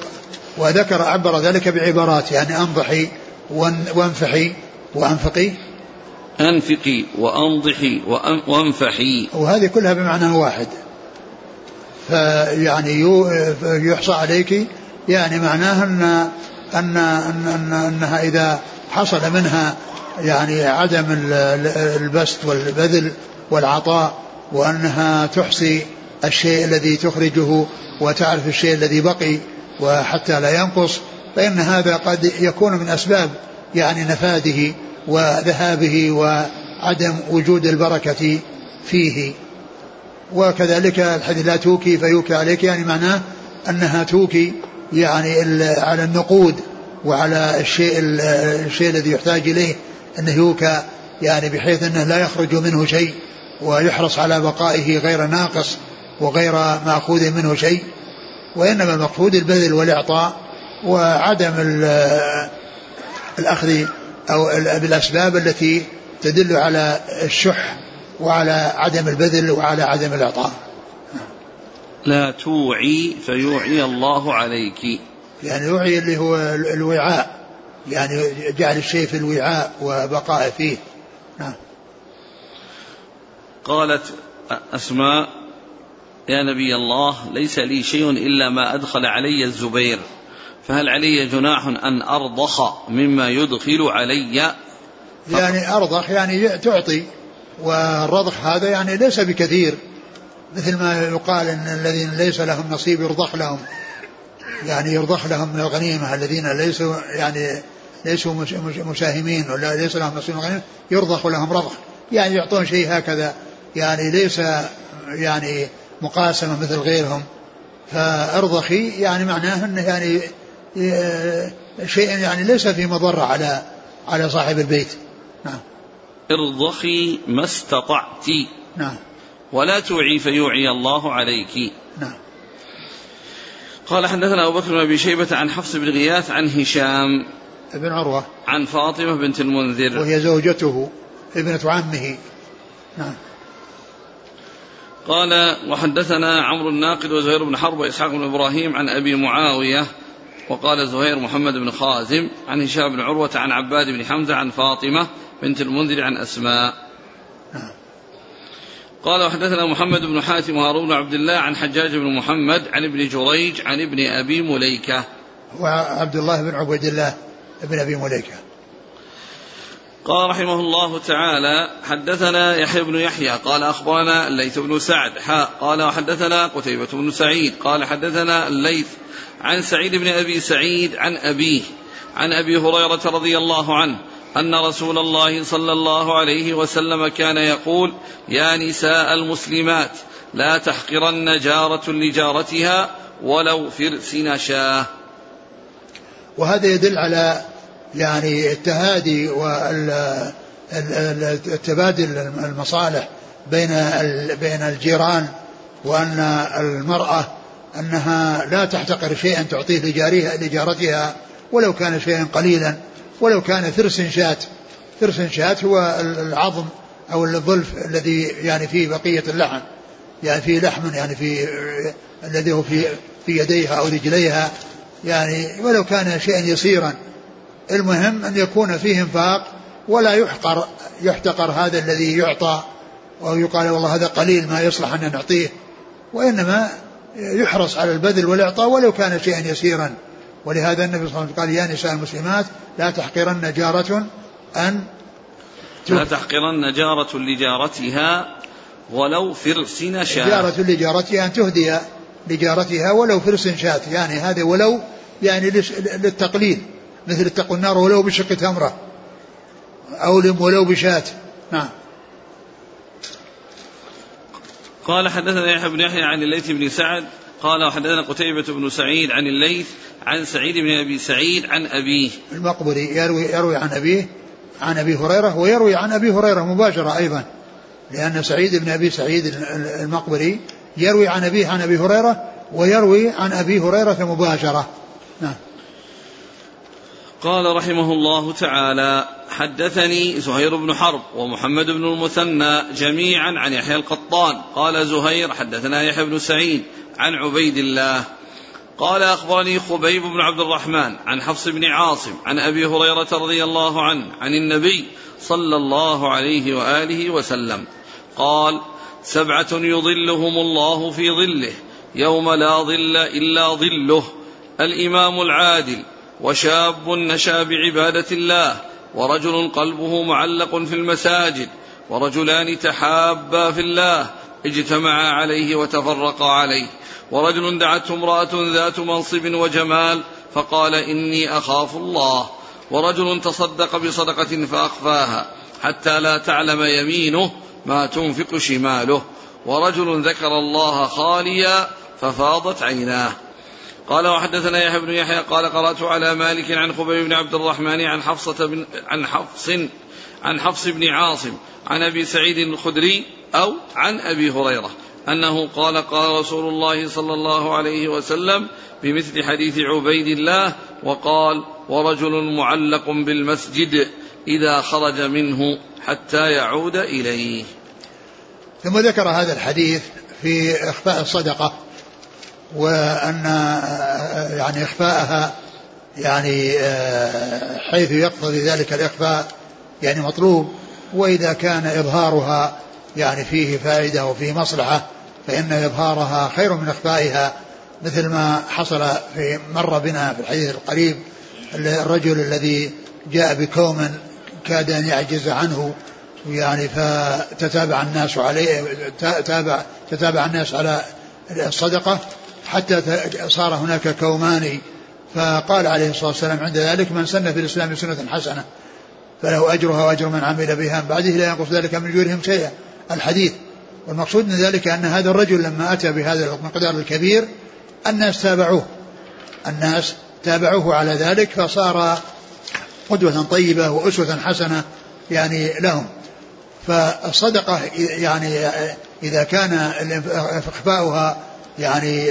وذكر عبر ذلك بعبارات يعني أنضحي وأنفحي وأنفقي. أنفقي وأنضحي وأنفحي. وهذه كلها بمعنى واحد. فيعني يحصى عليك يعني معناها ان ان, أن أنها إذا حصل منها يعني عدم البسط والبذل والعطاء وأنها تحصي الشيء الذي تخرجه وتعرف الشيء الذي بقي وحتى لا ينقص فإن هذا قد يكون من أسباب يعني نفاذه وذهابه وعدم وجود البركة فيه. وكذلك الحديث لا توكي فيوكي عليك يعني معناه أنها توكي يعني على النقود وعلى الشيء الشيء الذي يحتاج إليه. أنه يوكى يعني بحيث أنه لا يخرج منه شيء ويحرص على بقائه غير ناقص وغير مأخوذ منه شيء. وإنما المقصود البذل والإعطاء وعدم الأخذ أو بالأسباب التي تدل على الشح وعلى عدم البذل وعلى عدم الإعطاء. لا توعي فيوعي الله عليك. يعني يوعي اللي هو الوعاء. يعني جعل الشيء في الوعاء وبقاء فيه. نعم. قالت أسماء يا نبي الله ليس لي شيء إلا ما أدخل علي الزبير فهل علي جناح أن أرضخ مما يدخل علي؟ يعني أرضخ يعني تعطي والرضخ هذا يعني ليس بكثير مثل ما يقال إن الذين ليس لهم نصيب يرضخ لهم يعني يرضخ لهم من الغنيمة الذين ليسوا يعني ليسوا مساهمين ولا ليس لهم نصيب الغنيمه يرضخ لهم رضخ. يعني يعطون شيء هكذا يعني ليس يعني مقاسمة مثل غيرهم. فارضخي يعني معناه إنه يعني شيء يعني ليس في مضرة على على صاحب البيت. نعم. ارضخي ما استطعت. نعم. ولا توعي فيوعي الله عليك. نعم. قال حدثنا أبو بكر بن أبي شيبة عن حفص بن غياث عن هشام. بن عروة. عن فاطمة بنت المنذر. وهي زوجته ابنة عمه. نعم. قال وحدثنا عمرو الناقد وزهير بن حرب وإسحاق بن إبراهيم عن أبي معاوية وقال زهير محمد بن خازم عن هشام بن عروة عن عباد بن حمزة عن فاطمة بنت المنذر عن أسماء. نعم. قال وحدثنا محمد بن حاتم وهارون بن عبد الله عن حجاج بن محمد عن ابن جريج عن ابن أبي مليكة. وعبد الله بن عبيد الله. بن أبي مليكة. قال رحمه الله تعالى حدثنا يحيى بن يحيى قال أخبرنا الليث بن سعد حاء قال وحدثنا قتيبة بن سعيد قال حدثنا الليث عن سعيد بن أبي سعيد عن أبيه عن أبي هريرة رضي الله عنه أن رسول الله صلى الله عليه وسلم كان يقول يا نساء المسلمات لا تحقرن جارة لجارتها ولو فرس نشاة وهذا يدل على يعني التهادي والتبادل المصالح بين بين الجيران وأن المرأة أنها لا تحتقر شيئا تعطيه لجارها لجارتها ولو كان شيئا قليلا ولو كان ثرس شاة ثرس شاة هو العظم أو الظلف الذي يعني فيه بقية اللحم. يعني فيه لحم يعني في الذي هو في في يديها أو رجليها. يعني ولو كان شيئا يسيرا المهم أن يكون فيه انفاق ولا يحقر يحتقر هذا الذي يعطى أو يقال والله هذا قليل ما يصلح أن نعطيه وإنما يحرص على البذل والإعطاء ولو كان شيئا يسيرا. ولهذا النبي صلى الله عليه وسلم قال يا نساء المسلمات لا تحقرن جارة أن لا تحقرن جارة لجارتها ولو فرس شاة جارة لجارتها أن تهدي لجارتها ولو فرس شاة. يعني هذا ولو يعني للتقليل مثل اتقوا النار ولو بشق تمرة أو ولو بشاة. نعم. قال حدثنا يحيى بن يحيى عن الليث بن سعد قال وحدثنا قتيبة بن سعيد عن الليث عن سعيد بن أبي سعيد عن أبيه. المقبري يروي, يروي عن أبيه عن أبي هريرة ويروي عن أبي هريرة مباشرة أيضا لأن سعيد بن أبي سعيد المقبري يروي عن أبيه عن أبي هريرة ويروي عن أبي هريرة مباشرة. نعم. قال رحمه الله تعالى حدثني زهير بن حرب ومحمد بن المثنى جميعا عن يحيى القطان. قال زهير حدثنا يحيى بن سعيد عن عبيد الله. قال أخبرني خبيب بن عبد الرحمن عن حفص بن عاصم عن أبي هريرة رضي الله عنه عن النبي صلى الله عليه وآله وسلم. قال سبعة يظلهم الله في ظله يوم لا ظل إلا ظله الإمام العادل وشاب نشا بعباده الله ورجل قلبه معلق في المساجد ورجلان تحابا في الله اجتمعا عليه وتفرقا عليه ورجل دعته امرأة ذات منصب وجمال فقال إني أخاف الله ورجل تصدق بصدقة فأخفاها حتى لا تعلم يمينه ما تنفق شماله ورجل ذكر الله خاليا ففاضت عيناه قال وحدثنا يحيى بن يحيى قال قرأت على مالك عن خبيب بن عبد الرحمن عن حفصة بن عن حفص عن حفص بن عاصم عن أبي سعيد الخدري أو عن أبي هريرة أنه قال قال رسول الله صلى الله عليه وسلم بمثل حديث عبيد الله وقال ورجل معلق بالمسجد إذا خرج منه حتى يعود إليه. ثم ذكر هذا الحديث في إخفاء الصدقة وأن يعني إخفاءها يعني حيث يقتضي ذلك الإخفاء يعني مطلوب وإذا كان إظهارها يعني فيه فائدة وفيه مصلحة فإن إظهارها خير من إخفائها مثل ما حصل في مر بنا في الحديث القريب الرجل الذي جاء بكوم كاد أن يعجز عنه يعني فتتابع الناس عليه تابع تتابع الناس على الصدقة حتى صار هناك كومان. فقال عليه الصلاة والسلام عند ذلك من سن في الإسلام سنة حسنة فله أجرها وأجر من عمل بها من بعده لا ينقص ذلك من أجورهم شيئا. الحديث والمقصود من ذلك أن هذا الرجل لما أتى بهذا المقدار الكبير الناس تابعوه الناس تابعوه على ذلك فصار قدوة طيبة وأسوة حسنة يعني لهم. فالصدقة يعني إذا كان إخفاؤها يعني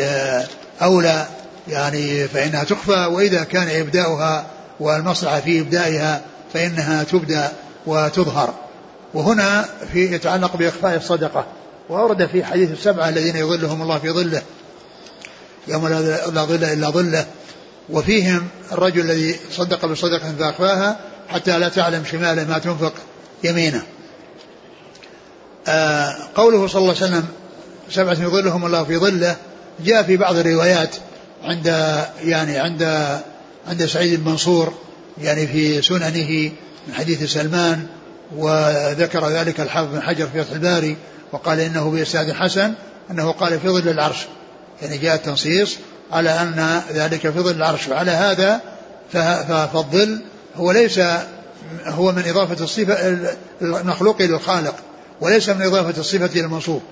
أولى يعني فإنها تخفى وإذا كان إبداؤها والمصلحة في إبدائها فإنها تبدأ وتظهر. وهنا في يتعلق بإخفاء الصدقة وورد في حديث السبعة الذين يظلهم الله في ظله يوم لا ظل إلا ظله وفيهم الرجل الذي صدق بصدقة فأخفاها حتى لا تعلم شماله ما تنفق يمينه. قوله صلى الله عليه وسلم سبعة يظلهم الله في ظله جاء في بعض الروايات عند يعني عند عند سعيد المنصور يعني في سننه من حديث سلمان وذكر ذلك الحافظ بن حجر في فتح الباري وقال إنه بإسناد حسن أنه قال في ظل العرش. يعني جاء التنصيص على أن ذلك في ظل العرش وعلى هذا فالظل هو ليس هو من إضافة الصفة المخلوق إلى الخالق وليس من إضافة الصفة إلى المنصوب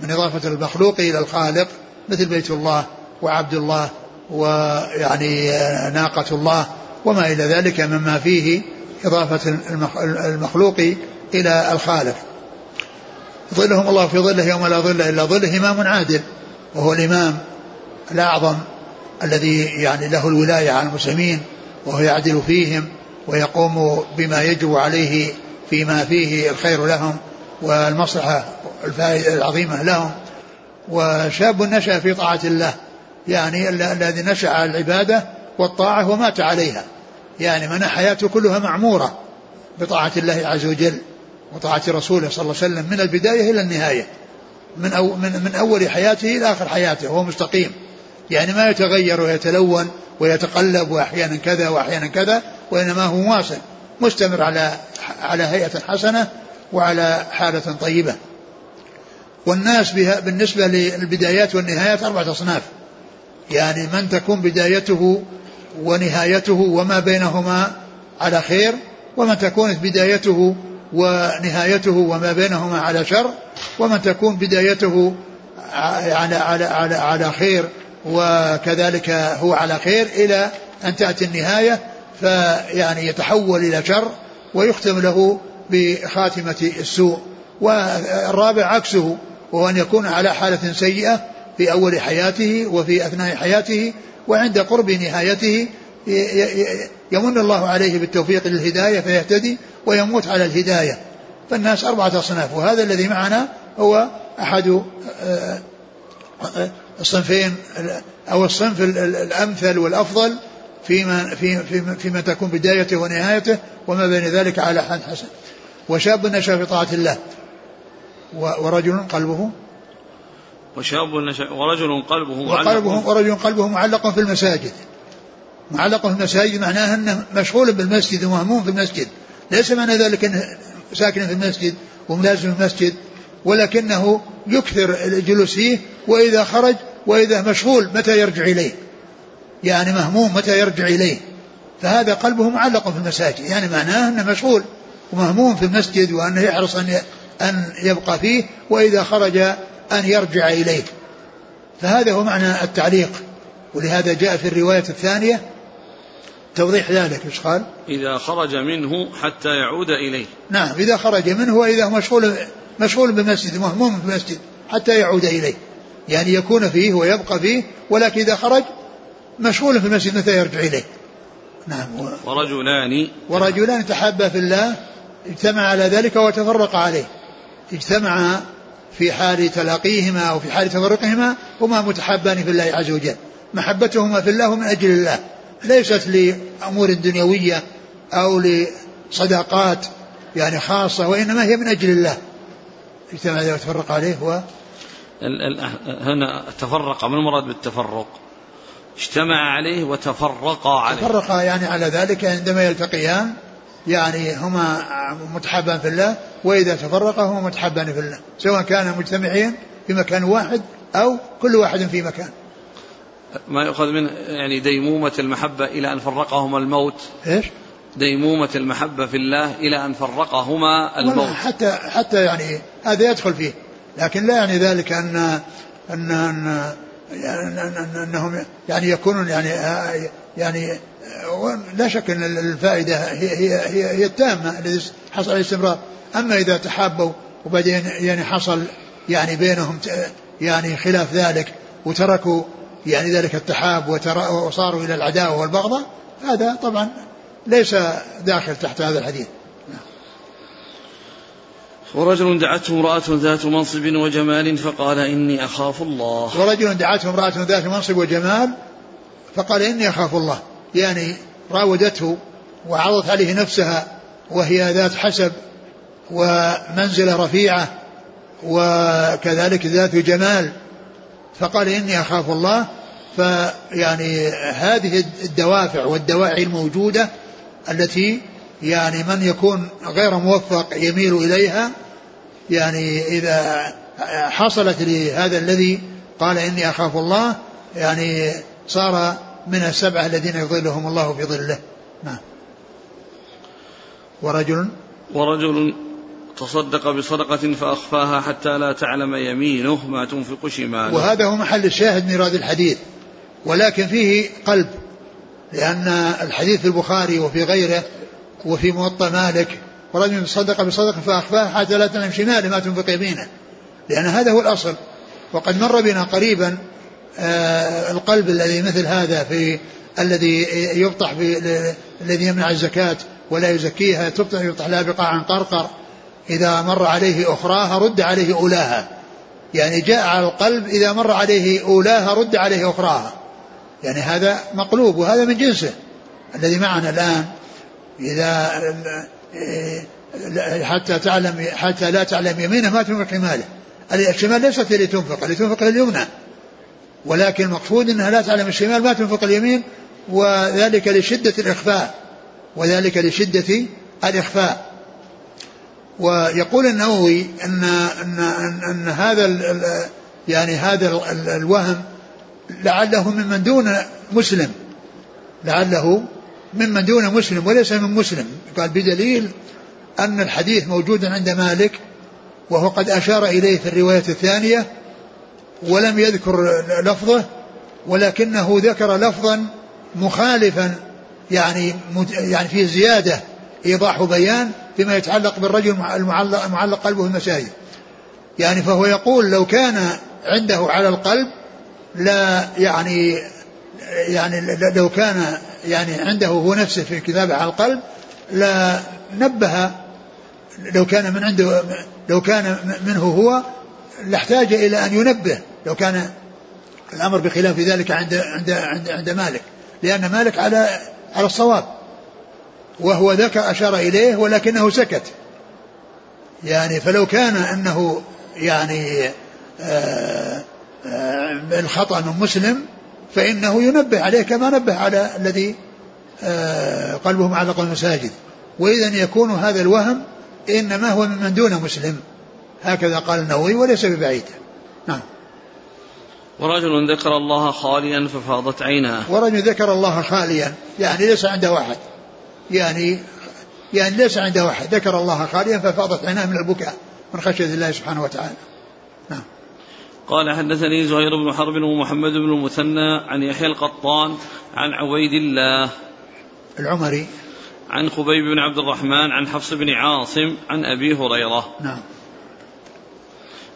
من إضافة المخلوق إلى الخالق مثل بيت الله وعبد الله ويعني ناقة الله وما إلى ذلك مما فيه إضافة المخلوق إلى الخالق. ظلهم الله في ظله يوم لا ظل إلا ظله إمام عادل وهو الإمام الأعظم الذي يعني له الولاية على المسلمين وهو يعدل فيهم ويقوم بما يجب عليه فيما فيه الخير لهم. والمصلحة العظيمة لهم. وشاب نشأ في طاعة الله يعني الذي نشأ على العبادة والطاعة ومات عليها. يعني من حياته كلها معمورة بطاعة الله عز وجل وطاعة رسوله صلى الله عليه وسلم من البداية إلى النهاية. من, أو من, من أول حياته إلى آخر حياته هو مستقيم. يعني ما يتغير ويتلون ويتقلب وأحيانا كذا وأحيانا كذا وإنما هو واصل مستمر على على هيئة حسنة وعلى حالة طيبة. والناس بها بالنسبة للبدايات والنهايات أربعة أصناف. يعني من تكون بدايته ونهايته وما بينهما على خير ومن تكون بدايته ونهايته وما بينهما على شر ومن تكون بدايته على على على على خير وكذلك هو على خير إلى أن تأتي النهاية فيعني يتحول إلى شر ويختم له بخاتمة السوء والرابع عكسه وهو أن يكون على حالة سيئة في أول حياته وفي أثناء حياته وعند قرب نهايته يمن الله عليه بالتوفيق للهداية فيهتدي ويموت على الهداية. فالناس أربعة أصناف وهذا الذي معنا هو أحد آه، آه، الصنفين أو الصنف الأمثل والأفضل فيما في فيما تكون بدايته ونهايته وما بين ذلك على حد حسن. وشاب نشأ في طاعة الله. ورجل قلبه؟ وشاب نشا ورجل قلبه وقلبه ورجل قلبه معلق في المساجد. معلق في المساجد معناه أنه مشغول بالمسجد ومهموم في المسجد. ليس معنى ذلك أنه ساكن في المسجد وملازم في المسجد ولكنه يكثر الجلوس فيه وإذا خرج وإذا مشغول متى يرجع إليه؟ يعني مهموم متى يرجع إليه؟ فهذا قلبه معلق في المساجد يعني معناه أنه مشغول. ومهموم في المسجد وأنه يحرص أن أن يبقى فيه وإذا خرج أن يرجع إليه. فهذا هو معنى التعليق ولهذا جاء في الرواية الثانية توضيح ذلك إيش قال؟ إذا خرج منه حتى يعود إليه. نعم إذا خرج منه وإذا مشغول مشغول بالمسجد مهموم بالمسجد حتى يعود إليه. يعني يكون فيه ويبقى فيه ولكن إذا خرج مشغول في المسجد متى يرجع إليه؟ نعم ورجلان. ورجلان تحابا في الله اجتمع على ذلك وتفرق عليه. اجتمع في حال تلاقيهما أو في حال تفرقهما هما متحابان في الله عز وجل. محبتهما في الله من أجل الله. ليست لأمور دنيوية أو لصداقات يعني خاصة وإنما هي من أجل الله. اجتمع وتفرق عليه هو هنا تفرق ما المراد بالتفرق؟ اجتمع عليه وتفرق عليه. تفرق يعني على ذلك عندما يلتقيان يعني هما متحابان في الله وإذا تفرقا هما متحابان في الله سواء كانا مجتمعين في مكان واحد أو كل واحد في مكان. ما يؤخذ منه يعني ديمومة المحبة إلى أن فرقهما الموت. إيش؟ ديمومة المحبة في الله إلى أن فرقهما الموت. حتى حتى يعني هذا يدخل فيه لكن لا يعني ذلك أن أن, أن أنهم يعني يكونون يعني يعني لا شك أن الفائدة هي هي هي, هي التامة الذي حصل الاستمرار. أما إذا تحابوا وبعدين يعني حصل يعني بينهم يعني خلاف ذلك وتركوا يعني ذلك التحاب وصاروا إلى العداوة والبغضاء هذا طبعا ليس داخل تحت هذا الحديث. ورجل دعته امرأة ذات منصب وجمال فقال إني أخاف الله. ورجل دعته امرأة ذات منصب وجمال فقال إني أخاف الله. يعني راودته وعرضت عليه نفسها وهي ذات حسب ومنزلة رفيعة وكذلك ذات جمال. فقال إني أخاف الله فيعني هذه الدوافع والدواعي الموجودة التي يعني من يكون غير موفق يميل إليها يعني إذا حصلت لهذا الذي قال إني أخاف الله يعني صار من السبعة الذين يظلهم الله في ظله. نعم. ورجل ورجل تصدق بصدقة فأخفاها حتى لا تعلم يمينه ما تنفق شماله. وهذا هو محل الشاهد من إيراد الحديث. ولكن فيه قلب لأن الحديث في البخاري وفي غيره وفي موطأ مالك ورجل تصدق بصدقة فأخفاها حتى لا تعلم شماله ما تنفق يمينه. لأن هذا هو الأصل. وقد مر بنا قريبا القلب الذي مثل هذا في الذي يبطح الذي يمنع الزكاة ولا يزكيها تبطح يبطح لها بقاع قرقر. إذا مر عليه أخراها رد عليه أولاها. يعني جاء على القلب إذا مر عليه أولاها رد عليه أخراها. يعني هذا مقلوب وهذا من جنسه. الذي معنا الآن إذا حتى تعلم حتى لا تعلم يمينه ما تنفق شماله الشمال ليست اللي تنفق اللي تنفق اليمنى ولكن المقصود إنها لا تعلم الشمال ما تنفق اليمين وذلك لشدة الإخفاء وذلك لشدة الإخفاء. ويقول النووي أن أن أن, أن هذا يعني هذا الوهم لعله ممن دون مسلم. لعله ممن دون مسلم وليس من مسلم. قال بدليل أن الحديث موجود عند مالك وهو قد أشار إليه في الرواية الثانية ولم يذكر لفظه ولكنه ذكر لفظا مخالفا يعني يعني فيه زيادة إيضاح بيان فيما يتعلق بالرجل المعلق, المعلق قلبه المساجد يعني فهو يقول لو كان عنده على القلب لا يعني يعني لو كان يعني عنده هو نفسه في الكتابة على القلب لا نبه لو كان من عنده لو كان منه هو لاحتاج إلى أن ينبه لو كان الأمر بخلاف ذلك عند عند عند, عند مالك لأن مالك على على الصواب وهو ذكر أشار إليه ولكنه سكت. يعني فلو كان أنه يعني آه آه الخطأ من مسلم فإنه ينبه عليه كما نبه على الذي آه قلبه معلق المساجد. وإذا يكون هذا الوهم إنما هو من دون مسلم. هكذا قال النووي وليس ببعيد. نعم. ورجل ذكر الله خاليا ففاضت عيناه. ورجل ذكر الله خاليا يعني ليس عنده أحد. يعني يعني ليس عنده أحد. ذكر الله خاليا ففاضت عيناه من البكاء من خشية الله سبحانه وتعالى. نعم. قال حدثني زهير بن حرب ومحمد بن المثنى عن يحيى القطان عن عبيد الله. العمري. عن خبيب بن عبد الرحمن عن حفص بن عاصم عن أبي هريرة. نعم.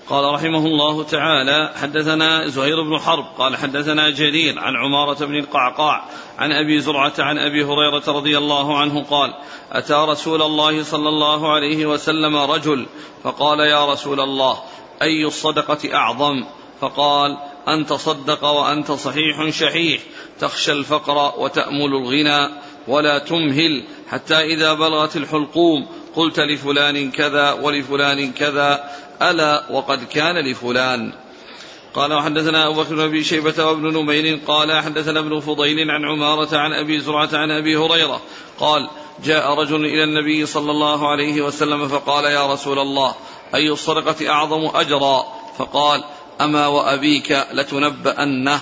قال رحمه الله تعالى حدثنا زهير بن حرب قال حدثنا جرير عن عمارة بن القعقاع عن أبي زرعة عن أبي هريرة رضي الله عنه قال أتى رسول الله صلى الله عليه وسلم رجل فقال يا رسول الله أي الصدقة أعظم؟ فقال أن تصدق وأنت صحيح شحيح تخشى الفقر وتأمل الغنى ولا تمهل حتى إذا بلغت الحلقوم قلت لفلان كذا ولفلان كذا ألا وقد كان لفلان. قال وحدثنا أبو بكر بن أبي شيبة وابن نمير قال حدثنا ابن فضيل عن عمارة عن أبي زرعة عن أبي هريرة قال جاء رجل إلى النبي صلى الله عليه وسلم فقال يا رسول الله أي الصدقة أعظم أجرا؟ فقال أما وأبيك لتنبأنه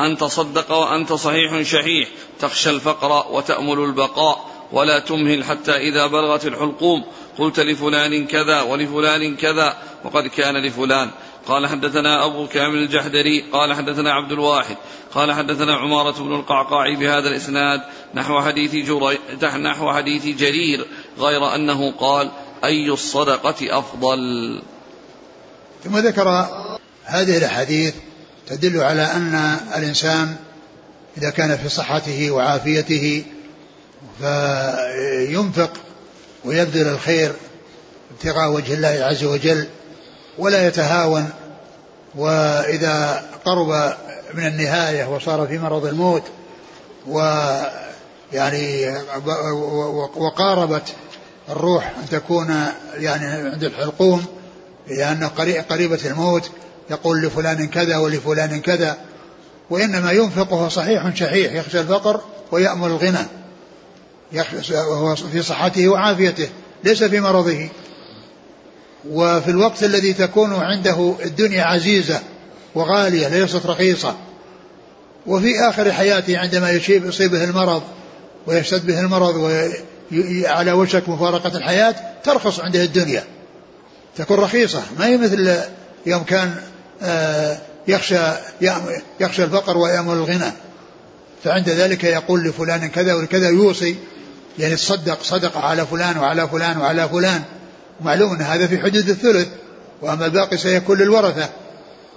أن تصدق وأنت صحيح شحيح تخشى الفقر وتأمل البقاء. ولا تمهل حتى إذا بلغت الحلقوم. قلت لفلان كذا ولفلان كذا وقد كان لفلان. قال حدثنا أبو كامل الجحدري قال حدثنا عبد الواحد قال حدثنا عمارة بن القعقاع بهذا الإسناد نحو حديث جري نحو حديث جرير غير أنه قال أي الصدقة أفضل. ثم ذكر هذه الأحاديث تدل على أن الإنسان إذا كان في صحته وعافيته فينفق ويبذل الخير ابتغاء وجه الله عز وجل ولا يتهاون. وإذا قرب من النهاية وصار في مرض الموت ويعني وقاربت الروح أن تكون يعني عند الحلقوم لأنه قريبة الموت يقول لفلان كذا ولفلان كذا وإنما ينفق وهو صحيح شحيح يخشى الفقر ويأمل الغنى. وهو في صحته وعافيته ليس في مرضه. وفي الوقت الذي تكون عنده الدنيا عزيزة وغالية ليست رخيصة. وفي آخر حياته عندما يصيب يصيبه المرض ويشتد به المرض وعلى وشك مفارقة الحياة ترخص عنده الدنيا. تكون رخيصة. ما هي مثل يوم كان آه، يخشى يخشى الفقر ويأمل الغنى. فعند ذلك يقول لفلان كذا وكذا يوصي يعني تصدق صدقة على فلان وعلى فلان وعلى فلان. معلوم أن هذا في حدود الثلث وأما الباقي سيكون للورثة.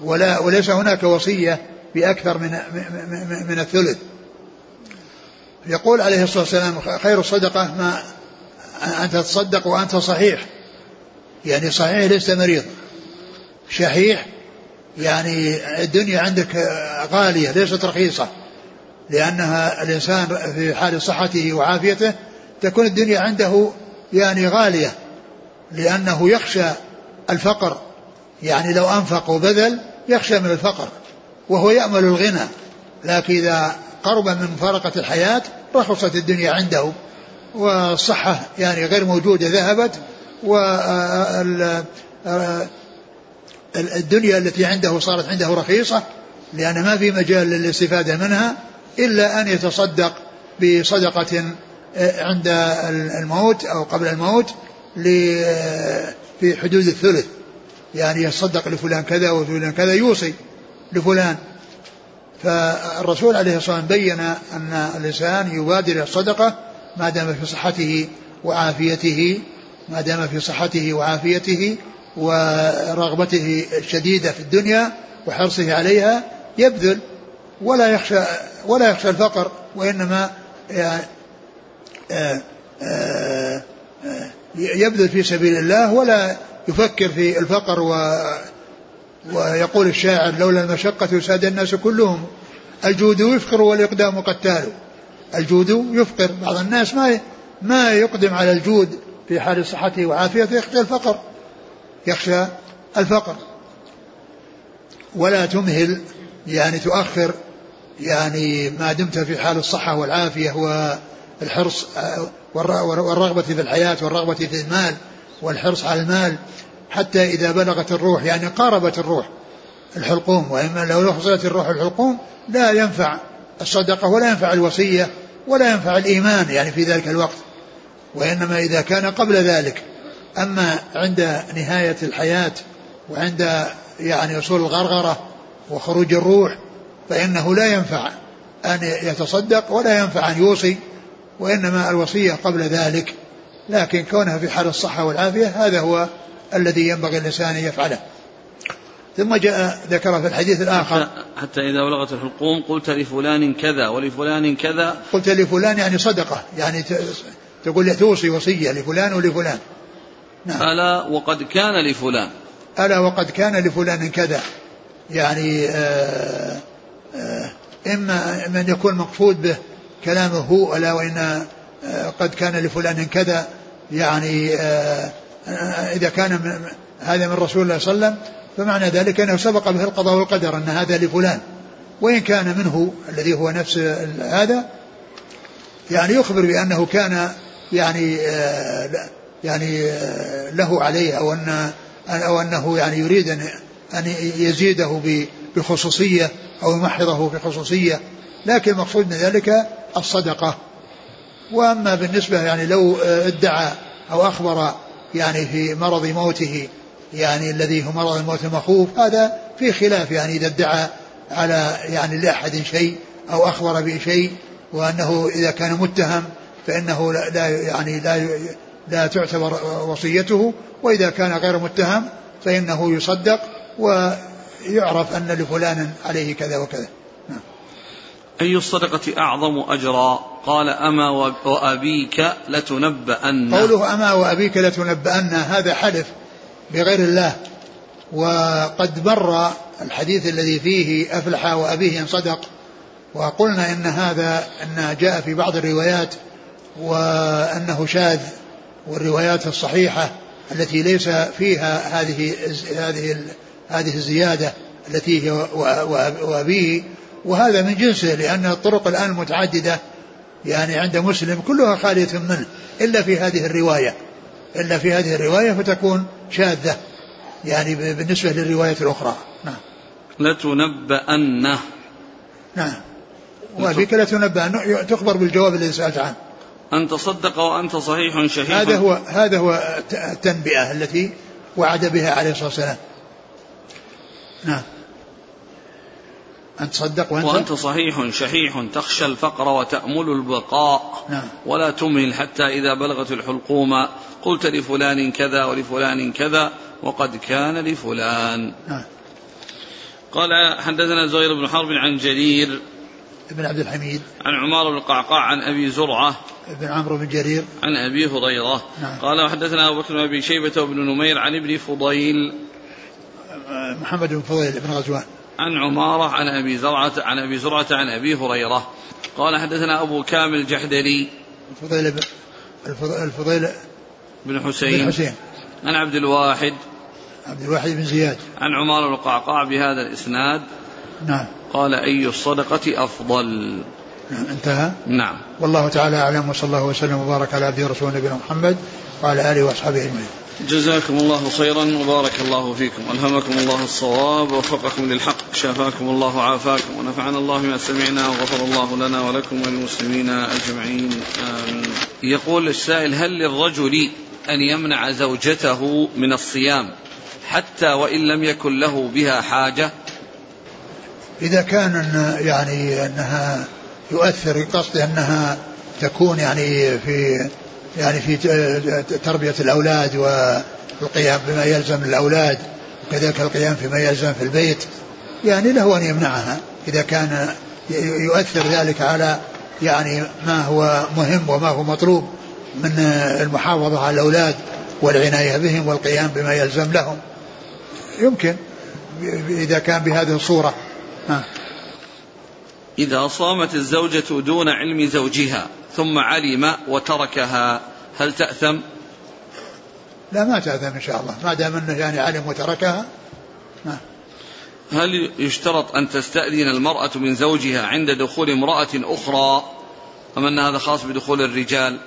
ولا وليس هناك وصية بأكثر من من الثلث. يقول عليه الصلاة والسلام خير الصدقة ما أن تتصدق وأنت صحيح. يعني صحيح ليس مريض. شحيح يعني الدنيا عندك غالية ليست رخيصة. لأنها الإنسان في حال صحته وعافيته تكون الدنيا عنده يعني غالية لأنه يخشى الفقر. يعني لو أنفق وبذل يخشى من الفقر وهو يأمل الغنى. لكن إذا قرب من مفارقة الحياة رخصت الدنيا عنده. والصحة يعني غير موجودة ذهبت. الدنيا التي عنده صارت عنده رخيصة لأن ما في مجال للاستفادة منها إلا أن يتصدق بصدقة عند الموت أو قبل الموت في حدود الثلث. يعني يتصدق لفلان كذا وفلان كذا يوصي لفلان. فالرسول عليه الصلاة والسلام بين أن الإنسان يبادر الصدقة ما دام في صحته وعافيته ما دام في صحته وعافيته ورغبته الشديدة في الدنيا وحرصه عليها يبذل ولا يخشى ولا يخشى الفقر وإنما يبذل في سبيل الله ولا يفكر في الفقر و ويقول الشاعر لولا المشقة ساد الناس كلهم. الجود يفقر والإقدام قتال. الجود يفقر. بعض الناس ما ما يقدم على الجود في حال صحته وعافيته يخشى الفقر. يخشى الفقر. ولا تمهل. يعني تؤخر. يعني ما دمت في حال الصحة والعافية والحرص والرغبة في الحياة والرغبة في المال والحرص على المال حتى إذا بلغت الروح يعني قاربت الروح الحلقوم. وإما لو وصلت الروح الحلقوم لا ينفع الصدقة ولا ينفع الوصية ولا ينفع الإيمان يعني في ذلك الوقت. وإنما إذا كان قبل ذلك. أما عند نهاية الحياة وعند يعني وصول الغرغرة وخروج الروح فإنه لا ينفع أن يتصدق ولا ينفع أن يوصي. وإنما الوصية قبل ذلك لكن كونها في حال الصحة والعافية هذا هو الذي ينبغي الإنسان أن يفعله. ثم جاء ذكر في الحديث الآخر. حتى, حتى إذا بلغت الحلقوم قلت لفلان كذا ولفلان كذا. قلت لفلان يعني صدقة يعني تقول توصي وصية لفلان ولفلان. نعم. ألا وقد كان لفلان. ألا وقد كان لفلان كذا. يعني آآ آه، آآ آه، إما من يكون مقصود به كلامه هو ألا وإن آه، قد كان لفلان كذا يعني إذا كان هذا من رسول الله صلى الله عليه وسلم فمعنى ذلك أنه سبق به القضاء والقدر أن هذا لفلان. وإن كان منه الذي هو نفس هذا يعني يخبر بأنه كان يعني يعني له عليه أو أن أو أنه يعني يريد أن أن يزيده بخصوصية أو يمحضه بخصوصية. لكن المقصود من ذلك الصدقة وأما بالنسبة يعني لو ادعى أو أخبر يعني في مرض موته يعني الذي هو مرض الموت المخوف هذا في خلاف يعني إذا ادعى على يعني لأحد شيء أو أخبر بشيء وأنه إذا كان متهم فإنه لا يعني لا لا تعتبر وصيته وإذا كان غير متهم فإنه يصدق ويعرف أن لفلان عليه كذا وكذا. أي الصدقة أعظم أجرا؟ قال أما وأبيك لتنبأن. قوله أما وأبيك لتنبأن هذا حلف بغير الله. وقد مر الحديث الذي فيه أفلح وأبيه إن صدق وقلنا إن هذا أن جاء في بعض الروايات وأنه شاذ والروايات الصحيحة التي ليس فيها هذه هذه هذه الزيادة التي هي وأبيه وهذا من جنسه لأن الطرق الآن متعددة. يعني عند مسلم كلها خالية منه إلا في هذه الرواية. إلا في هذه الرواية فتكون شاذة. يعني بالنسبة للرواية الأخرى. نعم. لتنبأن نعم. وفيك لتنبأن تخبر بالجواب الذي سألت عنه. أن تصدق وأنت صحيح شهيد. هذا هو هذا هو التنبئة التي وعد بها عليه الصلاة والسلام. نعم. أن تصدق وأنت, وأنت صحيح شحيح تخشى الفقر وتأمل البقاء. نعم. ولا تمهل حتى إذا بلغت الحلقوم قلت لفلان كذا ولفلان كذا وقد كان لفلان. نعم. قال حدثنا زهير بن حرب عن جرير. بن عبد الحميد. عن عمار بن القعقاع عن أبي زرعة. بن عمرو بن جرير. عن أبي هريرة. نعم. قال وحدثنا أبو بكر بن ابي شيبة وابن نمير عن ابن فضيل. محمد بن فضيل بن غزوان. عن عمارة عن أبي زرعة عن أبي زرعة عن أبي هريرة. قال حدثنا أبو كامل الجحدري الفضيل بن الفضيل بن حسين. بن حسين. عن عبد الواحد. عبد الواحد بن زياد. عن عمار بن القعقاع بهذا الإسناد. نعم. قال أي الصدقة أفضل؟ نعم انتهى. نعم. والله تعالى أعلم وصلى الله وسلم وبارك على عبده ورسوله نبينا محمد وعلى آله وأصحابه أجمعين. جزاكم الله خيرا وبارك الله فيكم. ألهمكم الله الصواب ووفقكم للحق. شافاكم الله وعافاكم ونفعنا الله بما سمعنا وغفر الله لنا ولكم وللمسلمين أجمعين. آمين. يقول السائل هل للرجل أن يمنع زوجته من الصيام حتى وإن لم يكن له بها حاجة؟ إذا كان يعني أنها يؤثر قصد أنها تكون يعني في يعني في تربية الأولاد والقيام بما يلزم الأولاد وكذلك القيام فيما يلزم في البيت. يعني له أن يمنعها. إذا كان يؤثر ذلك على يعني ما هو مهم وما هو مطلوب من المحافظة على الأولاد والعناية بهم والقيام بما يلزم لهم. يمكن إذا كان بهذه الصورة. ها. إذا صامت الزوجة دون علم زوجها ثم علم وتركها هل تأثم؟ لا ما تأثم إن شاء الله ما دام أنه يعني علم وتركها ما. هل يشترط أن تستأذن المرأة من زوجها عند دخول امرأة أخرى أم أن هذا خاص بدخول الرجال؟